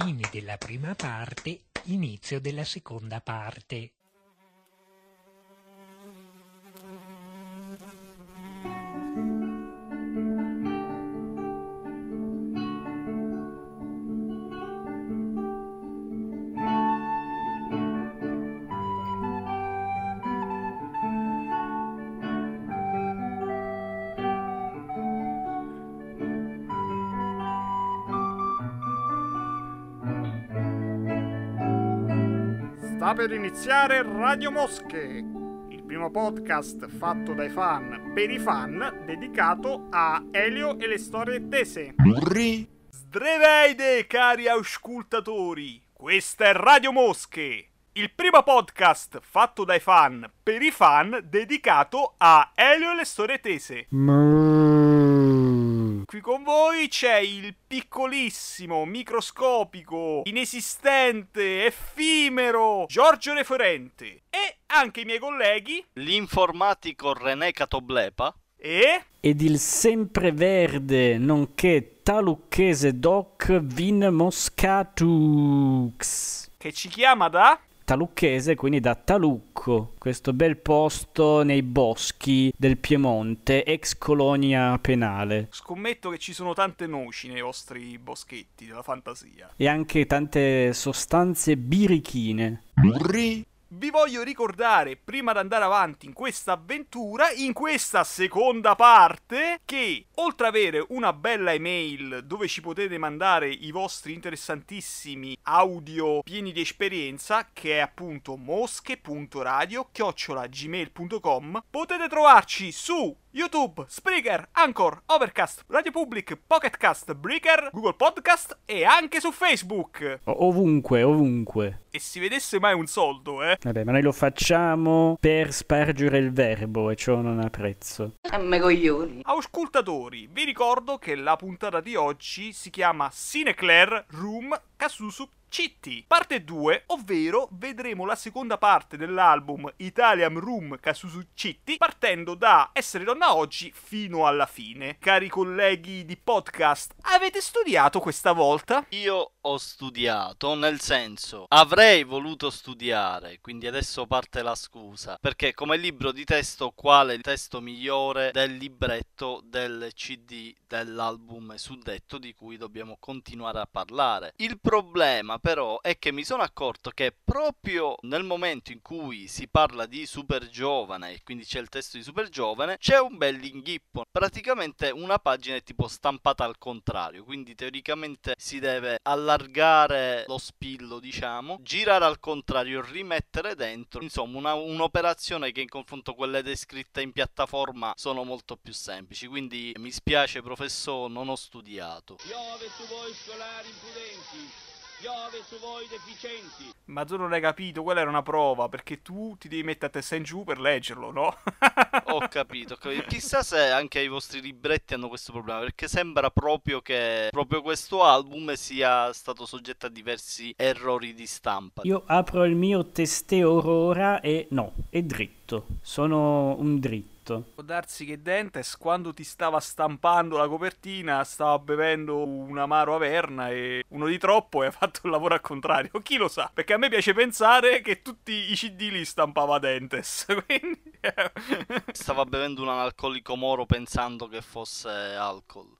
Fine della prima parte, inizio della seconda parte. Per iniziare Radio Mosche, il primo podcast fatto dai fan per i fan dedicato a Elio e le storie tese. Sdreveide, cari auscultatori! Questa è Radio Mosche, il primo podcast fatto dai fan per i fan dedicato a Elio e le storie tese. Qui con voi c'è il piccolissimo, microscopico, inesistente, effimero Giorgio Referente e anche i miei colleghi L'informatico René Catoblepa e ed il sempreverde nonché talucchese doc Vin Moscatux. che ci chiama da Talucchese, quindi da Talucco, questo bel posto nei boschi del Piemonte, ex colonia penale. Scommetto che ci sono tante noci nei vostri boschetti della fantasia. E anche tante sostanze birichine. Vi voglio ricordare, prima di andare avanti in questa avventura, in questa seconda parte, che oltre ad avere una bella email dove ci potete mandare i vostri interessantissimi audio pieni di esperienza, che è appunto mosche.radio-gmail.com, potete trovarci su YouTube, Spreaker, Anchor, Overcast, Radio Public, Pocketcast, Breaker, Google Podcast e anche su Facebook. O- ovunque, ovunque. E si vedesse mai un soldo, eh? Vabbè, ma noi lo facciamo per spargere il verbo e ciò non ha prezzo. A me coglioni. Auscultatori, vi ricordo che la puntata di oggi si chiama Cineclair Room Kasusu Citti, parte 2, ovvero vedremo la seconda parte dell'album Italian Room Kasusu Citti, partendo da Essere donna oggi fino alla fine. Cari colleghi di podcast, avete studiato questa volta? io ho studiato, nel senso avrei voluto studiare, quindi adesso parte la scusa, perché come libro di testo quale il testo migliore del libretto del CD dell'album suddetto di cui dobbiamo continuare a parlare. Il problema però è che mi sono accorto che proprio nel momento in cui si parla di super giovane e quindi c'è il testo di super giovane, c'è un bel inghippo. Praticamente una pagina è tipo stampata al contrario, quindi teoricamente si deve allargare lo spillo, diciamo, girare al contrario, rimettere dentro, insomma una- un'operazione che in confronto a quelle descritte in piattaforma sono molto più semplici, quindi mi spiace professore, non ho studiato. Piove su voi scolari impudenti, piove su voi deficienti. Ma tu non hai capito, quella era una prova, perché tu ti devi mettere a testa in giù per leggerlo, no? Ho capito, ho capito. Chissà se anche i vostri libretti hanno questo problema, perché sembra proprio che proprio questo album sia stato soggetto a diversi errori di stampa. Io apro il mio teste Aurora e no, è dritto. Sono un dritto. Può darsi che Dentes, quando ti stava stampando la copertina, stava bevendo un amaro Averna e uno di troppo e ha fatto il lavoro al contrario. Chi lo sa? Perché a me piace pensare che tutti i CD li stampava Dentes. Quindi. Stava bevendo un analcolico moro pensando che fosse alcol.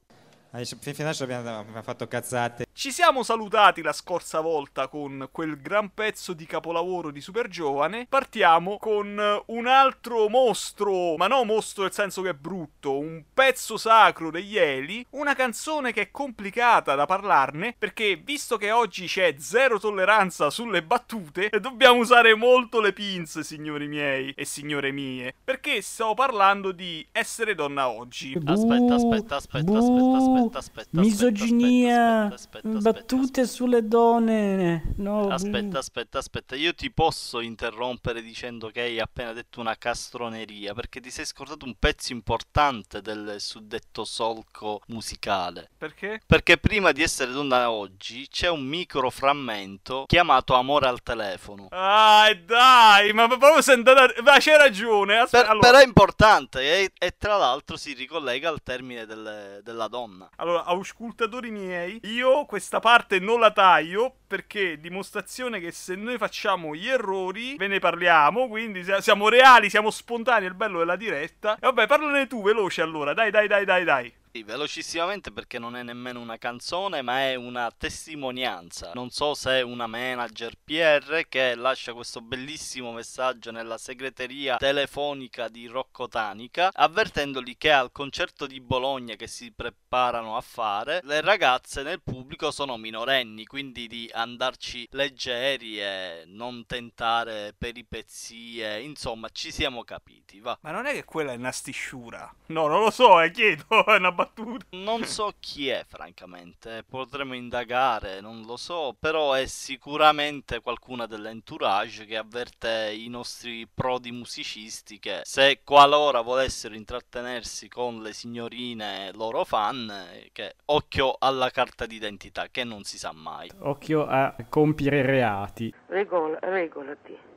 Fin- fino adesso abbiamo, abbiamo fatto cazzate. Ci siamo salutati la scorsa volta con quel gran pezzo di capolavoro di Super Giovane. Partiamo con eh, un altro mostro, ma no mostro nel senso che è brutto, un pezzo sacro degli Eli, una canzone che è complicata da parlarne perché visto che oggi c'è zero tolleranza sulle battute, dobbiamo usare molto le pinze, signori miei e signore mie, perché stavo parlando di essere donna oggi. Aspetta, aspetta, aspetta, aspetta, aspetta, aspetta, Misoginia, aspetta, aspetta, aspetta, battute sulle donne. No, Aspetta, aspetta, aspetta, io ti posso interrompere dicendo che hai appena detto una castroneria perché ti sei scordato un pezzo importante del suddetto solco musicale. Perché? Perché prima di essere donna oggi c'è un micro frammento chiamato Amore al telefono. Ah, dai, ma proprio sei andata... Ma c'hai ragione. Per- Aspetta, allora... Però è importante e, e tra l'altro si ricollega al termine del- della donna. Allora, auscultatori miei, io questa parte non la taglio perché dimostrazione che se noi facciamo gli errori ve ne parliamo, quindi sia- siamo reali, siamo spontanei, il bello della diretta. E vabbè, parlane tu veloce allora, dai dai dai dai dai. Sì, velocissimamente perché non è nemmeno una canzone, ma è una testimonianza. Non so se è una manager PR che lascia questo bellissimo messaggio nella segreteria telefonica di Rocco Tanica, avvertendoli che al concerto di Bologna che si preparano a fare, le ragazze nel pubblico sono minorenni, quindi di andarci leggeri e non tentare peripezie. Insomma, ci siamo capiti, va. Ma non è che quella è una stisciura. No, non lo so, eh, chiedo, è una battuta. Non so chi è, francamente, potremmo indagare, non lo so, però è sicuramente qualcuna dell'entourage che avverte i nostri prodi musicisti che se qualora volessero intrattenersi con le signorine loro fan, che occhio alla carta d'identità, che non si sa mai. Occhio a compiere reati. Regola, regolati.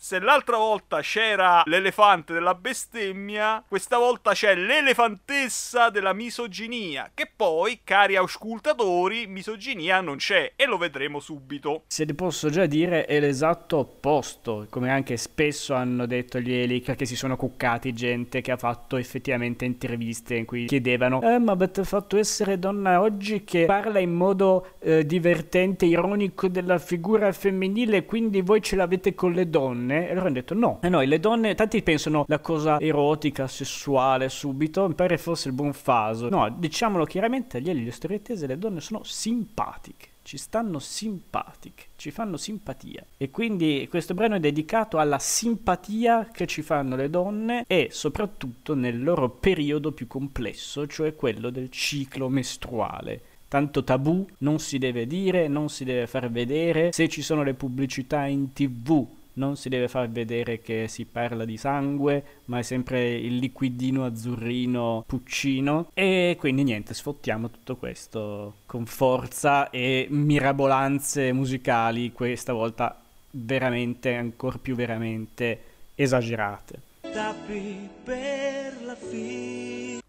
Se l'altra volta c'era l'elefante della bestemmia, questa volta c'è l'elefantessa della misoginia. Che poi, cari auscultatori, misoginia non c'è e lo vedremo subito. Se ti posso già dire è l'esatto opposto, come anche spesso hanno detto gli Elic che si sono cuccati gente che ha fatto effettivamente interviste in cui chiedevano Eh ma avete fatto essere donna oggi che parla in modo eh, divertente, ironico della figura femminile quindi voi ce l'avete con le donne? E loro hanno detto no, e noi le donne, tanti pensano la cosa erotica, sessuale subito, mi pare fosse il buon faso. No, diciamolo chiaramente, gli Eli, le storie tese, le donne sono simpatiche ci stanno simpatiche, ci fanno simpatia. E quindi questo brano è dedicato alla simpatia che ci fanno le donne e soprattutto nel loro periodo più complesso, cioè quello del ciclo mestruale. Tanto tabù, non si deve dire, non si deve far vedere, se ci sono le pubblicità in tv non si deve far vedere che si parla di sangue, ma è sempre il liquidino azzurrino puccino. E quindi niente, sfottiamo tutto questo con forza e mirabolanze musicali, questa volta veramente, ancora più veramente esagerate.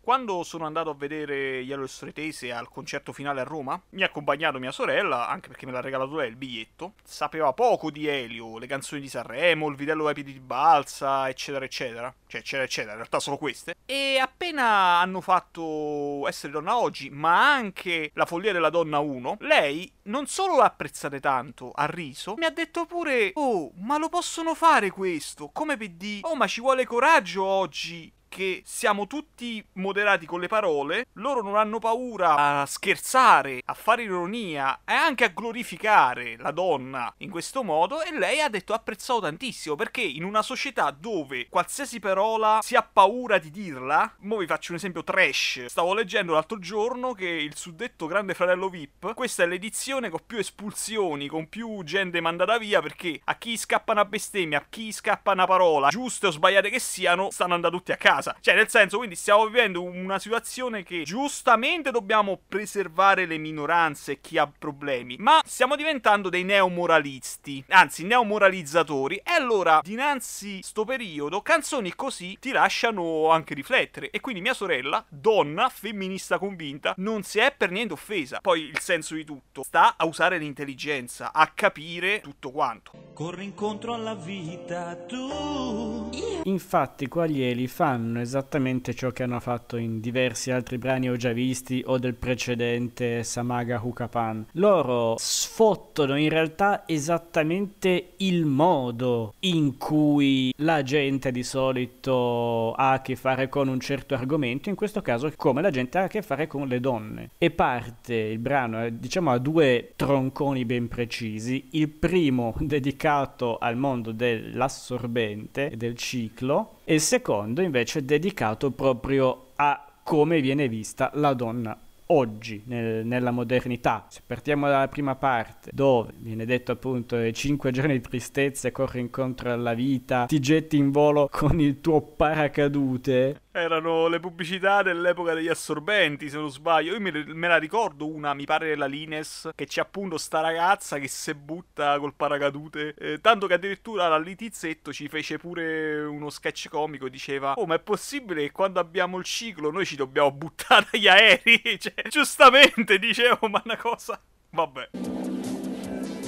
Quando sono andato a vedere Yellow Stretese al concerto finale a Roma, mi ha accompagnato mia sorella, anche perché me l'ha regalato lei il biglietto. Sapeva poco di Elio, le canzoni di Sanremo, il vitello piedi di balsa, eccetera, eccetera. Cioè, eccetera, eccetera, in realtà solo queste. E appena hanno fatto Essere donna oggi, ma anche La follia della donna 1, lei non solo l'ha apprezzata tanto, ha riso, mi ha detto pure: Oh, ma lo possono fare questo? Come di? Oh, ma ci vuole coraggio oggi che siamo tutti moderati con le parole, loro non hanno paura a scherzare, a fare ironia e anche a glorificare la donna in questo modo e lei ha detto apprezzato tantissimo perché in una società dove qualsiasi parola si ha paura di dirla, mo vi faccio un esempio trash, stavo leggendo l'altro giorno che il suddetto Grande Fratello VIP, questa è l'edizione con più espulsioni, con più gente mandata via perché a chi scappa una bestemmia, a chi scappa una parola, giuste o sbagliate che siano, stanno andando tutti a casa. Cioè, nel senso, quindi stiamo vivendo una situazione che giustamente dobbiamo preservare le minoranze e chi ha problemi, ma stiamo diventando dei neomoralisti, anzi neomoralizzatori. E allora, dinanzi sto periodo, canzoni così ti lasciano anche riflettere. E quindi mia sorella, donna, femminista convinta, non si è per niente offesa. Poi il senso di tutto sta a usare l'intelligenza, a capire tutto quanto. Corri incontro alla vita tu. Infatti qua gli Eli fanno esattamente ciò che hanno fatto in diversi altri brani ho già visti o del precedente Samaga Hukapan. Loro sfottono in realtà esattamente il modo in cui la gente di solito ha a che fare con un certo argomento, in questo caso come la gente ha a che fare con le donne. E parte il brano, eh, diciamo, a due tronconi ben precisi. Il primo dedicato al mondo dell'assorbente e del ciclo e il secondo invece dedicato proprio a come viene vista la donna oggi nel- nella modernità. Se partiamo dalla prima parte, dove viene detto appunto i cinque giorni di tristezza, corri incontro alla vita, ti getti in volo con il tuo paracadute, Erano le pubblicità dell'epoca degli assorbenti, se non sbaglio. Io me, la ricordo una, mi pare la Lines, che c'è appunto sta ragazza che si butta col paracadute. Eh, tanto che addirittura la Litizzetto ci fece pure uno sketch comico e diceva Oh, ma è possibile che quando abbiamo il ciclo noi ci dobbiamo buttare agli aerei? cioè, giustamente dicevo, ma una cosa... Vabbè.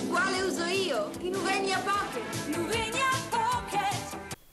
Quale uso io? I Nuvenia Pocket. Nuvenia.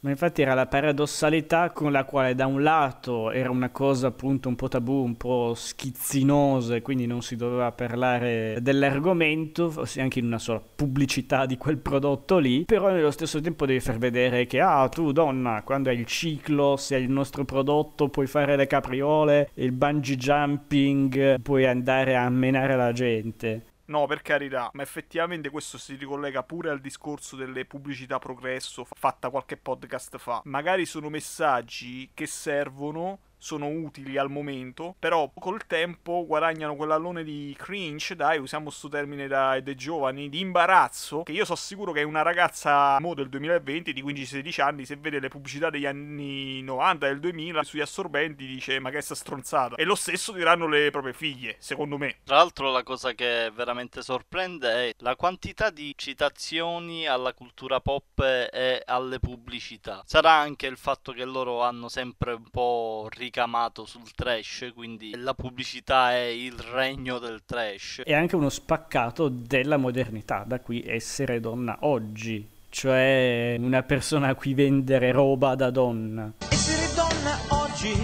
Ma infatti era la paradossalità con la quale da un lato era una cosa appunto un po' tabù, un po' schizzinosa e quindi non si doveva parlare dell'argomento, forse anche in una sola pubblicità di quel prodotto lì, però nello stesso tempo devi far vedere che ah tu donna, quando hai il ciclo, se hai il nostro prodotto puoi fare le capriole, il bungee jumping, puoi andare a menare la gente. No, per carità, ma effettivamente questo si ricollega pure al discorso delle pubblicità progresso fatta qualche podcast fa. Magari sono messaggi che servono sono utili al momento, però col tempo guadagnano quell'allone di cringe, dai, usiamo sto termine dai, dei giovani, di imbarazzo, che io sono sicuro che una ragazza mo del 2020 di 15-16 anni, se vede le pubblicità degli anni 90 e del 2000 sugli assorbenti, dice ma che sta stronzata. E lo stesso diranno le proprie figlie, secondo me. Tra l'altro la cosa che veramente sorprende è la quantità di citazioni alla cultura pop e alle pubblicità. Sarà anche il fatto che loro hanno sempre un po' ricamato sul trash, quindi la pubblicità è il regno del trash. È anche uno spaccato della modernità, da qui essere donna oggi, cioè una persona a cui vendere roba da donna. Essere donna oggi.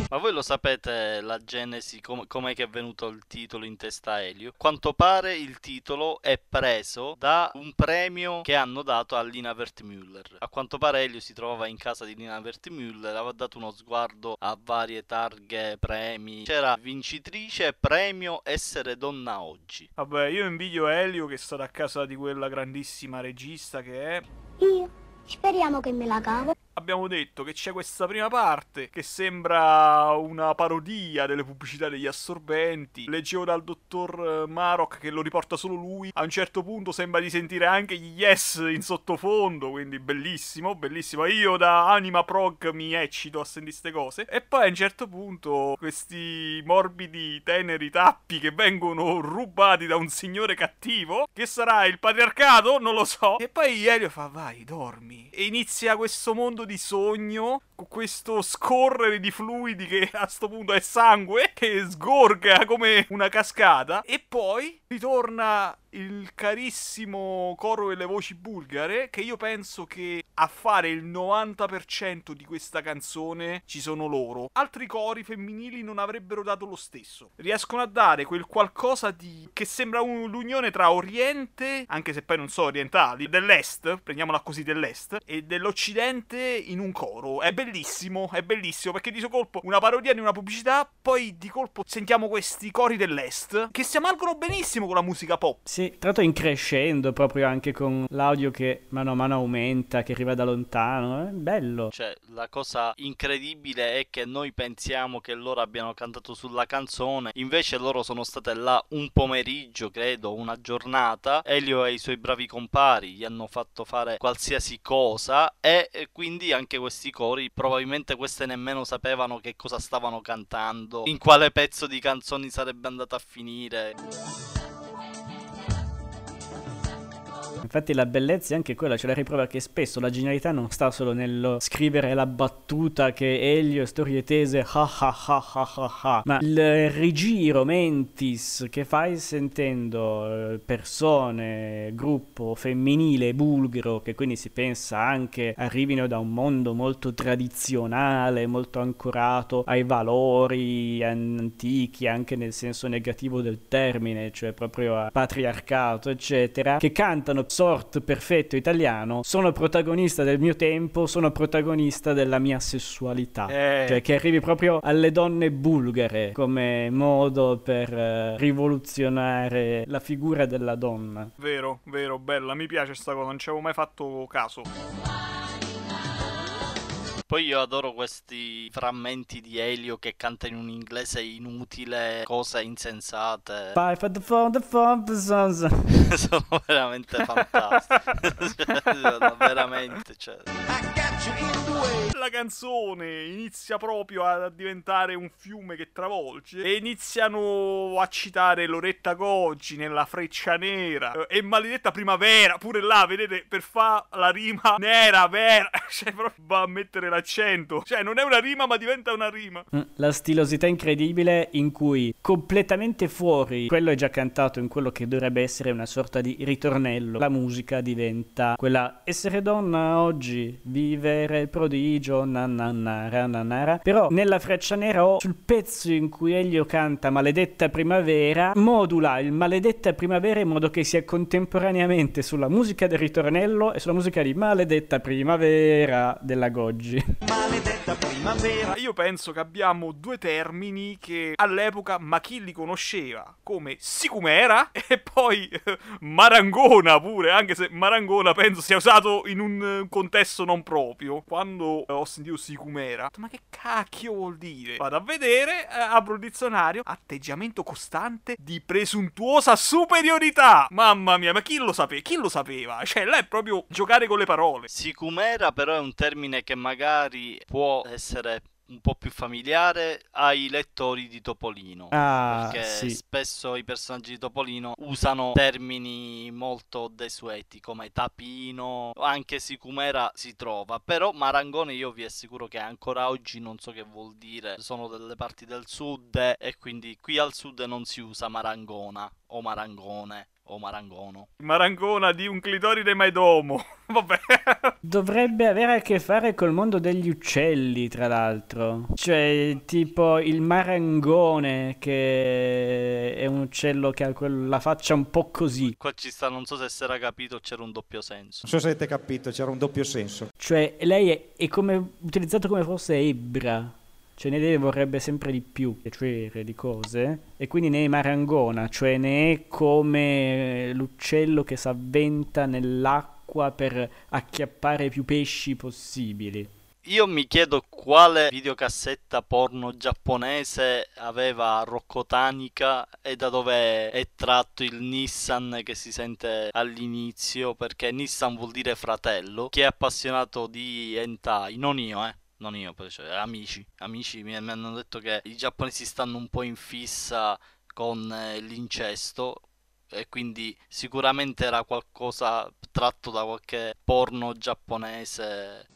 Ma voi lo sapete la genesi, com- com'è che è venuto il titolo in testa a Elio? Quanto pare il titolo è preso da un premio che hanno dato a Lina Wertmüller. A quanto pare Elio si trovava in casa di Lina Wertmüller, aveva dato uno sguardo a varie targhe, premi. C'era vincitrice premio essere donna oggi. Vabbè, io invidio Elio che è stato a casa di quella grandissima regista che è... Io? Speriamo che me la cavo. Abbiamo detto che c'è questa prima parte che sembra una parodia delle pubblicità degli assorbenti. Leggevo dal dottor Marok che lo riporta solo lui. A un certo punto sembra di sentire anche gli yes in sottofondo, quindi bellissimo, bellissimo. Io da anima prog mi eccito a sentire queste cose. E poi a un certo punto questi morbidi, teneri tappi che vengono rubati da un signore cattivo, che sarà il patriarcato, non lo so. E poi Elio fa vai, dormi. E inizia questo mondo di sogno questo scorrere di fluidi che a sto punto è sangue che sgorga come una cascata e poi ritorna il carissimo coro delle voci bulgare che io penso che a fare il 90% di questa canzone ci sono loro. Altri cori femminili non avrebbero dato lo stesso. Riescono a dare quel qualcosa di che sembra un, l'unione tra Oriente, anche se poi non so orientali, dell'Est, prendiamola così dell'Est, e dell'Occidente in un coro. È bellissimo, è bellissimo perché di suo colpo una parodia di una pubblicità, poi di colpo sentiamo questi cori dell'Est che si amalgano benissimo con la musica pop. Sì, tra l'altro in crescendo proprio anche con l'audio che mano a mano aumenta, che arriva da lontano, è bello. Cioè, la cosa incredibile è che noi pensiamo che loro abbiano cantato sulla canzone, invece loro sono state là un pomeriggio, credo, una giornata. Elio e i suoi bravi compari gli hanno fatto fare qualsiasi cosa e quindi anche questi cori probabilmente queste nemmeno sapevano che cosa stavano cantando, in quale pezzo di canzoni sarebbe andata a finire. Infatti la bellezza è anche quella, cioè la riprova che spesso la genialità non sta solo nello scrivere la battuta che Elio, storie tese, ha ha ha ha ha ha, ma il rigiro mentis che fai sentendo eh, persone, gruppo femminile bulgaro, che quindi si pensa anche arrivino da un mondo molto tradizionale, molto ancorato ai valori antichi, anche nel senso negativo del termine, cioè proprio a patriarcato, eccetera, che cantano sort perfetto italiano, sono protagonista del mio tempo, sono protagonista della mia sessualità. Eh. Cioè che arrivi proprio alle donne bulgare come modo per eh, rivoluzionare la figura della donna. Vero, vero, bella, mi piace sta cosa, non ci avevo mai fatto caso. Poi io adoro questi frammenti di Elio che canta in un inglese inutile, cose insensate. Five for the phone, the phone, the sons. Sono veramente fantastici. Cioè, veramente, cioè. La canzone inizia proprio a diventare un fiume che travolge e iniziano a citare Loretta Goggi nella freccia nera e maledetta primavera, pure là, vedete, per fa la rima nera, vera, cioè proprio va a mettere l'accento. Cioè non è una rima ma diventa una rima. Mm, La stilosità incredibile in cui completamente fuori, quello è già cantato in quello che dovrebbe essere una sorta di ritornello, la musica diventa quella essere donna oggi, vivere il prodigio, nananara, nanara. Però nella freccia nera o sul pezzo in cui Elio canta Maledetta primavera, modula il Maledetta primavera in modo che sia contemporaneamente sulla musica del ritornello e sulla musica di Maledetta primavera della Goggi. Maledetta primavera. Io penso che abbiamo due termini che all'epoca ma chi li conosceva come sicumera e poi eh, marangona pure, anche se marangona penso sia usato in un contesto non proprio. Quando eh, ho sentito sicumera, ma che cacchio vuol dire? Vado a vedere, eh, apro il dizionario, atteggiamento costante di presuntuosa superiorità. Mamma mia, ma chi lo sapeva? Chi lo sapeva? Cioè, là è proprio giocare con le parole. Sicumera però è un termine che magari può essere un po' più familiare ai lettori di Topolino. Ah, perché sì. spesso i personaggi di Topolino usano termini molto desueti come tapino, anche sicumera si trova, però marangone io vi assicuro che ancora oggi non so che vuol dire, sono delle parti del sud e quindi qui al sud non si usa marangona o marangone o marangono. Marangona di un clitoride maidomo. Vabbè. Dovrebbe avere a che fare col mondo degli uccelli, tra l'altro. Cioè, tipo il marangone, che è un uccello che ha la faccia un po' così. Qua ci sta, non so se si era capito, c'era un doppio senso. Non so se avete capito, c'era un doppio senso. Cioè, lei è, è come utilizzato come fosse ebbra. Cioè, ne deve vorrebbe sempre di più, piacere di cose. E quindi ne è marangona, cioè ne è come l'uccello che si avventa nell'acqua per acchiappare più pesci possibili. Io mi chiedo quale videocassetta porno giapponese aveva Rocco Tanica e da dove è tratto il Nissan che si sente all'inizio, perché Nissan vuol dire fratello, chi è appassionato di hentai, non io eh. Non io, cioè, amici, amici mi, mi hanno detto che i giapponesi stanno un po' in fissa con eh, l'incesto e quindi sicuramente era qualcosa tratto da qualche porno giapponese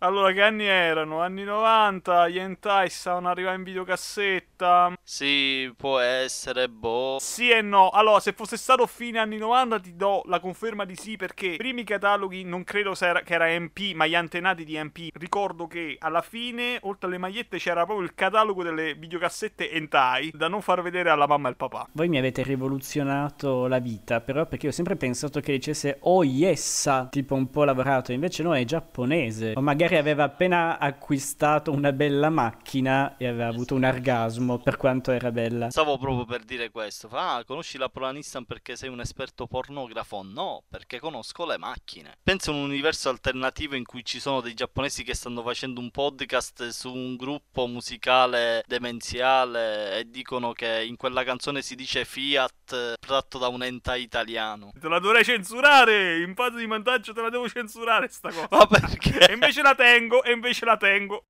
Allora, che anni erano? Anni 90, gli hentai stavano arrivando in videocassetta. Sì, può essere, boh. Sì e no. Allora, se fosse stato fine anni 90 ti do la conferma di sì perché i primi cataloghi non credo era- che era MP, ma gli antenati di MP. Ricordo che alla fine, oltre alle magliette, c'era proprio il catalogo delle videocassette hentai da non far vedere alla mamma e al papà. Voi mi avete rivoluzionato la vita, però perché io ho sempre pensato che dicesse oh yessa, tipo un po' lavorato, invece no, è giapponese. O magari aveva appena acquistato una bella macchina e aveva avuto un orgasmo per quanto era bella. Stavo proprio per dire questo. Fa, ah, conosci la Prola Nissan perché sei un esperto pornografo? No, perché conosco le macchine. Pensa a un universo alternativo in cui ci sono dei giapponesi che stanno facendo un podcast su un gruppo musicale demenziale e dicono che in quella canzone si dice Fiat tratto da un hentai italiano. Te la dovrei censurare! In fase di montaggio te la devo censurare sta cosa. Ma perché? E invece la tengo, e invece la tengo.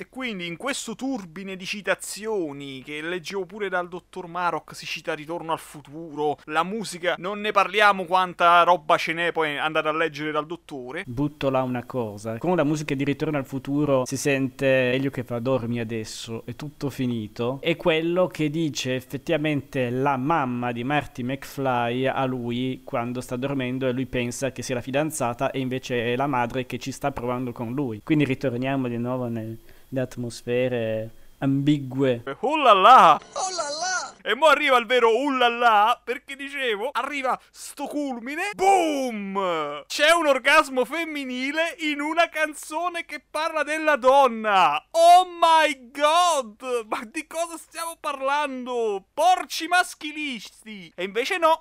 E quindi in questo turbine di citazioni che leggevo pure dal dottor Maroc, si cita Ritorno al futuro, la musica, non ne parliamo quanta roba ce n'è, poi andate a leggere dal dottore. Butto là una cosa. Con la musica di Ritorno al futuro si sente Elio che fa dormi adesso, è tutto finito. È quello che dice effettivamente la mamma di Marty McFly a lui quando sta dormendo e lui pensa che sia la fidanzata e invece è la madre che ci sta provando con lui. Quindi ritorniamo di nuovo nelle atmosfere ambigue. Oh là là! E mo arriva il vero ullala perché dicevo, arriva sto culmine, boom! C'è un orgasmo femminile in una canzone che parla della donna. Oh my god! Ma di cosa stiamo parlando? Porci maschilisti! E invece no.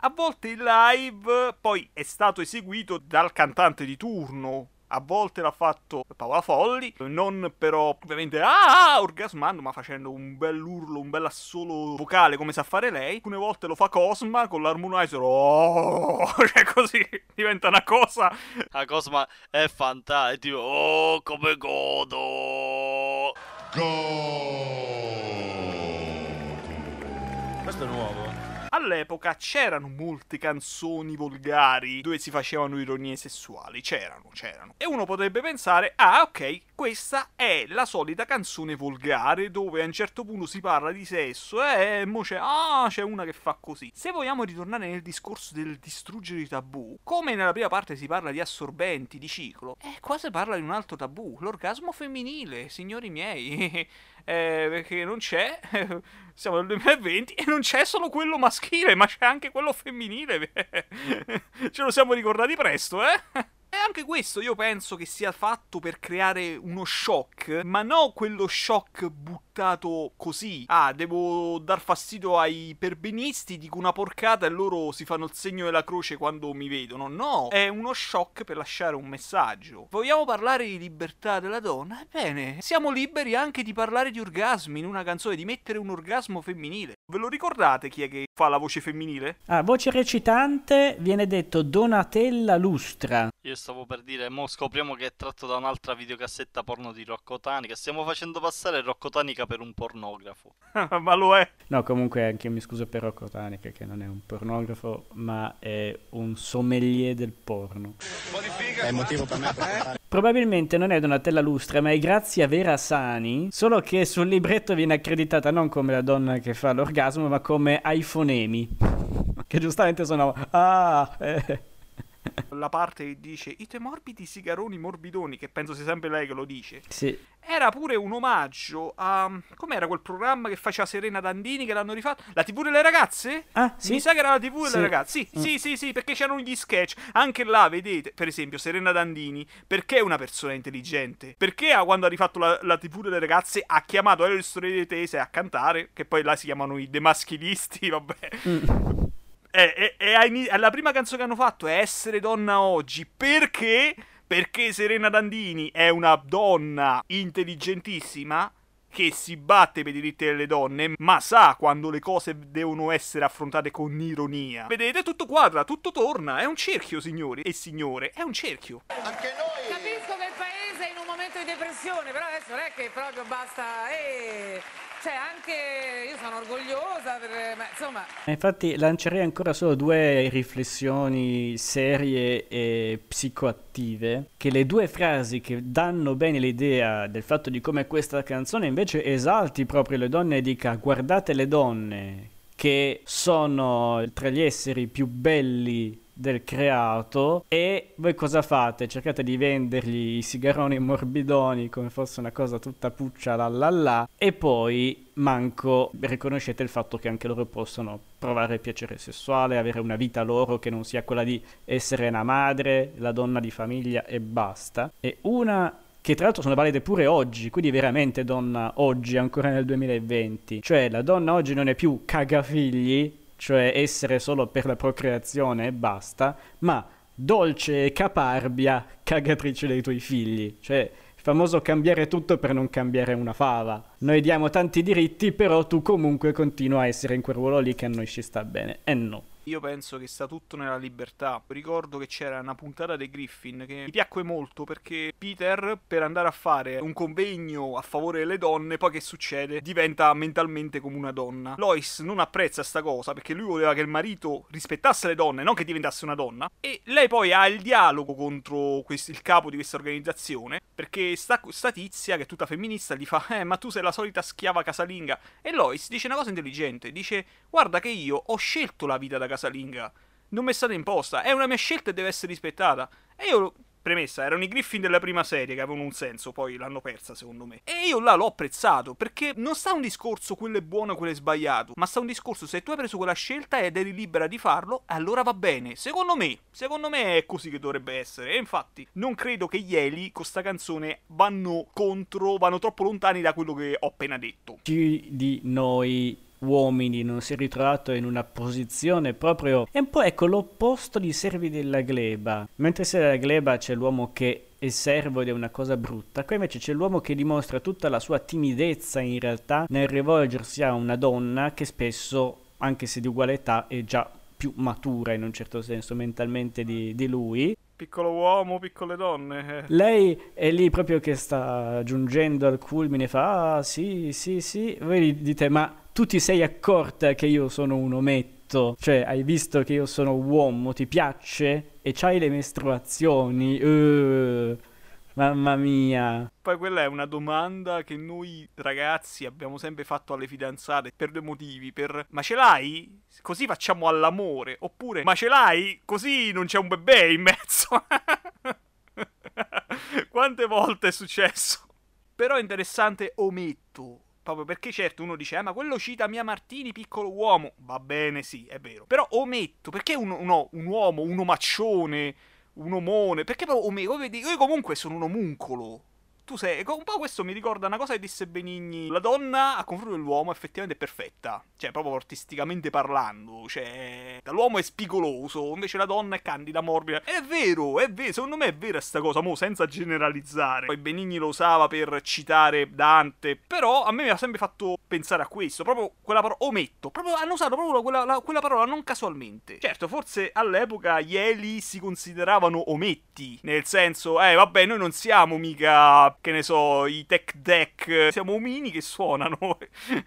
A volte il live poi è stato eseguito dal cantante di turno. A volte l'ha fatto Paola Folli, non però ovviamente ah, orgasmando, ma facendo un bel urlo, un bel assolo vocale come sa fare lei. Alcune volte lo fa Cosma con l'harmonizer, oh, cioè così diventa una cosa. La Cosma è fantastica, tipo, oh, come godo. Questo è nuovo. All'epoca c'erano molte canzoni volgari dove si facevano ironie sessuali, c'erano, c'erano. E uno potrebbe pensare, ah ok, questa è la solita canzone volgare dove a un certo punto si parla di sesso e mo c'è, ah c'è una che fa così. Se vogliamo ritornare nel discorso del distruggere i tabù, come nella prima parte si parla di assorbenti, di ciclo, eh qua si parla di un altro tabù, l'orgasmo femminile, signori miei. Eh, perché non c'è, siamo nel 2020 e non c'è solo quello maschile, ma c'è anche quello femminile. Ce lo siamo ricordati presto, eh? E anche questo io penso che sia fatto per creare uno shock, ma non quello shock buttato così. Ah, devo dar fastidio ai perbenisti, dico una porcata e loro si fanno il segno della croce quando mi vedono. No, è uno shock per lasciare un messaggio. Vogliamo parlare di libertà della donna? Ebbene, siamo liberi anche di parlare di orgasmi in una canzone, di mettere un orgasmo femminile. Ve lo ricordate chi è che fa la voce femminile? Ah, voce recitante viene detto Donatella Lustra. Io stavo per dire, mo scopriamo che è tratto da un'altra videocassetta porno di Rocco Tanica. Stiamo facendo passare Rocco Tanica per un pornografo. ma lo è. No, comunque anche io mi scuso per Rocco Tanica che non è un pornografo, ma è un sommelier del porno. È motivo per me per Probabilmente non è Donatella Lustra, ma è Grazia Vera Sani, solo che sul libretto viene accreditata non come la donna che fa l'orgasmo, ma come iPhonemi. Che giustamente sono... Ah, eh. La parte che dice i tuoi morbidi sigaroni morbidoni, che penso sia sempre lei che lo dice. Sì. Era pure un omaggio a. Com'era quel programma che faceva Serena Dandini che l'hanno rifatto? La TV delle ragazze? Ah, sì. Mi sa che era la TV delle Sì. ragazze. Sì, Mm. sì, sì, sì, perché c'erano gli sketch. Anche là, vedete, per esempio, Serena Dandini, perché è una persona intelligente? Perché quando ha rifatto la, la TV delle ragazze ha chiamato Elio Storie di Tese a cantare, che poi là si chiamano i demaschilisti, vabbè. E, e- e la prima canzone che hanno fatto è Essere donna oggi. Perché? Perché Serena Dandini è una donna intelligentissima che si batte per i diritti delle donne, ma sa quando le cose devono essere affrontate con ironia. Vedete, tutto quadra, tutto torna. È un cerchio, signori e signore. È un cerchio. Capisco che il paese è in un momento di depressione, però adesso non è che proprio basta. eh, Cioè, anche io sono orgogliosa, per- ma insomma. Infatti lancerei ancora solo due riflessioni serie e psicoattive, che le due frasi che danno bene l'idea del fatto di come questa canzone invece esalti proprio le donne e dica guardate le donne che sono tra gli esseri più belli del creato e voi cosa fate? Cercate di vendergli i sigaroni morbidoni come fosse una cosa tutta puccia la la la e poi manco riconoscete il fatto che anche loro possono provare piacere sessuale, avere una vita loro che non sia quella di essere una madre, la donna di famiglia e basta. E una che tra l'altro sono valide pure oggi, quindi veramente donna oggi, ancora nel 2020. Cioè la donna oggi non è più cagafigli, cioè essere solo per la procreazione e basta, ma dolce e caparbia cagatrice dei tuoi figli. Cioè il famoso cambiare tutto per non cambiare una fava. Noi diamo tanti diritti, però tu comunque continua a essere in quel ruolo lì che a noi ci sta bene. E no. Io penso che sta tutto nella libertà. Ricordo che c'era una puntata dei Griffin che mi piacque molto perché Peter, per andare a fare un convegno a favore delle donne, poi che succede? Diventa mentalmente come una donna. Lois non apprezza sta cosa perché lui voleva che il marito rispettasse le donne, non che diventasse una donna. E lei poi ha il dialogo contro quest- il capo di questa organizzazione perché sta, sta tizia, che è tutta femminista, gli fa: Eh, ma tu sei la solita schiava casalinga. E Lois dice una cosa intelligente: dice, guarda che io ho scelto la vita da casalinga. Non mi è stata imposta, è una mia scelta e deve essere rispettata. E io, premessa, erano i Griffin della prima serie che avevano un senso, poi l'hanno persa secondo me. E io là l'ho apprezzato, perché non sta un discorso quello è buono quello è sbagliato, ma sta un discorso se tu hai preso quella scelta ed eri libera di farlo, allora va bene. Secondo me, secondo me è così che dovrebbe essere. E infatti, non credo che gli Eli con sta canzone vanno contro, vanno troppo lontani da quello che ho appena detto. Chi di noi uomini non si è ritrovato in una posizione proprio è un po' ecco l'opposto di servi della gleba mentre sei della gleba c'è l'uomo che è servo ed è una cosa brutta. Qua invece c'è l'uomo che dimostra tutta la sua timidezza in realtà nel rivolgersi a una donna che spesso, anche se di uguale età, è già più matura in un certo senso mentalmente di, di lui. Piccolo uomo, piccole donne. eh. Lei è lì proprio che sta giungendo al culmine, fa ah sì, sì, sì. Voi dite ma tu ti sei accorta che io sono un ometto? Cioè hai visto che io sono uomo, ti piace? E c'hai le mestruazioni? Uh, mamma mia. Poi quella è una domanda che noi ragazzi abbiamo sempre fatto alle fidanzate per due motivi. Per ma ce l'hai? Così facciamo all'amore. Oppure ma ce l'hai? Così non c'è un bebè in mezzo. Quante volte è successo? Però è interessante ometto. Proprio perché certo uno dice, eh, ma quello cita Mia Martini, piccolo uomo. Va bene, sì, è vero. Però ometto, perché un, uno- un uomo, un omaccione, un omone? Perché proprio ometto? Io comunque sono un omuncolo. Tu sei. Un po' questo mi ricorda una cosa che disse Benigni. La donna a confronto dell'uomo effettivamente è perfetta. Cioè, proprio artisticamente parlando. Cioè. L'uomo è spigoloso, invece la donna è candida, morbida. È vero, è vero. Secondo me è vera sta cosa, mo, senza generalizzare. Poi Benigni lo usava per citare Dante. Però a me mi ha sempre fatto pensare a questo. Proprio quella parola. Ometto. Proprio hanno usato proprio quella, la- quella parola non casualmente. Certo, forse all'epoca gli Eli si consideravano ometti. Nel senso, eh, vabbè, noi non siamo mica. Che ne so, i tech deck. Siamo omini che suonano.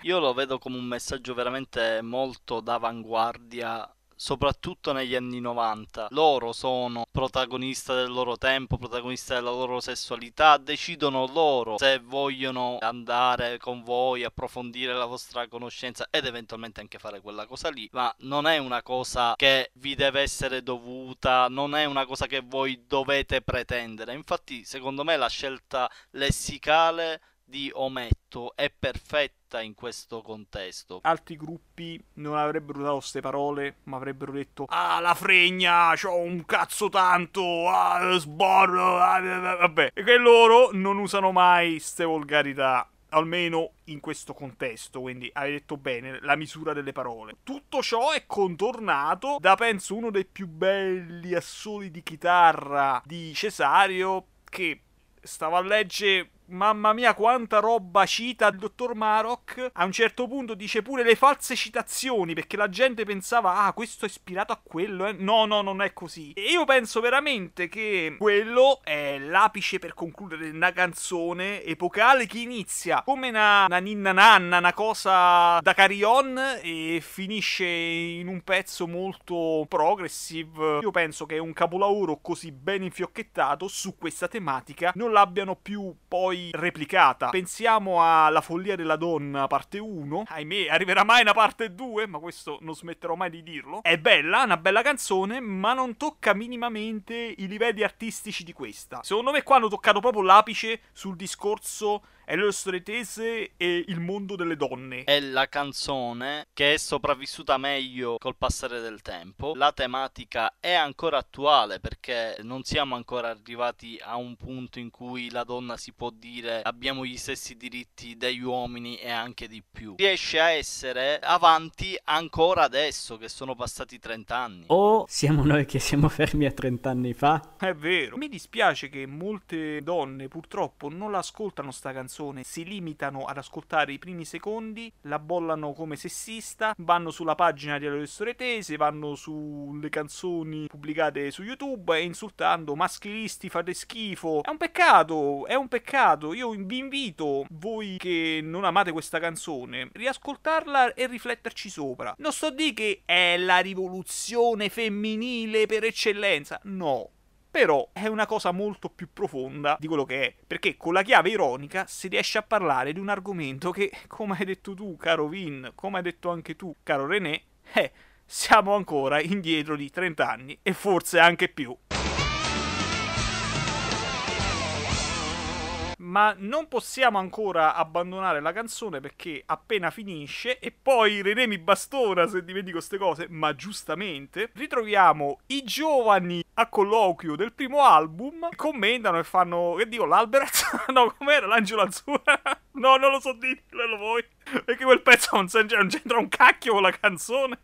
Io lo vedo come un messaggio veramente molto d'avanguardia. Soprattutto negli anni 90, loro sono protagonista del loro tempo, protagonista della loro sessualità, decidono loro se vogliono andare con voi, approfondire la vostra conoscenza ed eventualmente anche fare quella cosa lì, ma non è una cosa che vi deve essere dovuta, non è una cosa che voi dovete pretendere. Infatti, secondo me la scelta lessicale di ometto è perfetta in questo contesto. Altri gruppi non avrebbero usato queste parole, ma avrebbero detto: Ah, la fregna, c'ho un cazzo tanto, ah, sborro, ah, eh, eh", vabbè. E che loro non usano mai ste volgarità. Almeno in questo contesto, quindi hai detto bene la misura delle parole. Tutto ciò è contornato da penso uno dei più belli assoli di chitarra di Cesario che stavo a leggere Mamma mia, quanta roba cita il dottor Maroc. A un certo punto dice pure le false citazioni, perché la gente pensava, ah, questo è ispirato a quello. Eh. No, no, non è così. E io penso veramente che quello è l'apice per concludere una canzone epocale che inizia come una, una ninna nanna, una cosa da carillon e finisce in un pezzo molto progressive. Io penso che un capolavoro così ben infiocchettato su questa tematica non l'abbiano più poi replicata. Pensiamo a La follia della donna, parte 1. Ahimè, arriverà mai una parte 2, ma questo non smetterò mai di dirlo. È bella, una bella canzone, ma non tocca minimamente i livelli artistici di questa. Secondo me qua hanno toccato proprio l'apice sul discorso e le nostre tese e il mondo delle donne. È la canzone che è sopravvissuta meglio col passare del tempo. La tematica è ancora attuale perché non siamo ancora arrivati a un punto in cui la donna si può dire abbiamo gli stessi diritti degli uomini e anche di più. Riesce a essere avanti ancora adesso che sono passati 30 anni. O siamo noi che siamo fermi a 30 anni fa? È vero. Mi dispiace che molte donne purtroppo non l'ascoltano sta canzone, si limitano ad ascoltare i primi secondi, la bollano come sessista, vanno sulla pagina di Alle Storie Tese, vanno sulle canzoni pubblicate su YouTube e insultando maschilisti fate schifo. È un peccato, è un peccato. Io vi invito, voi che non amate questa canzone, riascoltarla e rifletterci sopra. Non sto di che è la rivoluzione femminile per eccellenza, no. Però è una cosa molto più profonda di quello che è, perché con la chiave ironica si riesce a parlare di un argomento che, come hai detto tu, caro Vin, come hai detto anche tu, caro René, eh, siamo ancora indietro di 30 anni e forse anche più. Ma non possiamo ancora abbandonare la canzone perché appena finisce e poi René mi bastona se dimentico queste cose, ma giustamente ritroviamo i giovani a colloquio del primo album, commentano e fanno che dico l'Alberez? no, com'era l'Angelo Azzurra? no, non lo so dirlo voi. Perché quel pezzo non c'entra, non c'entra un cacchio con la canzone.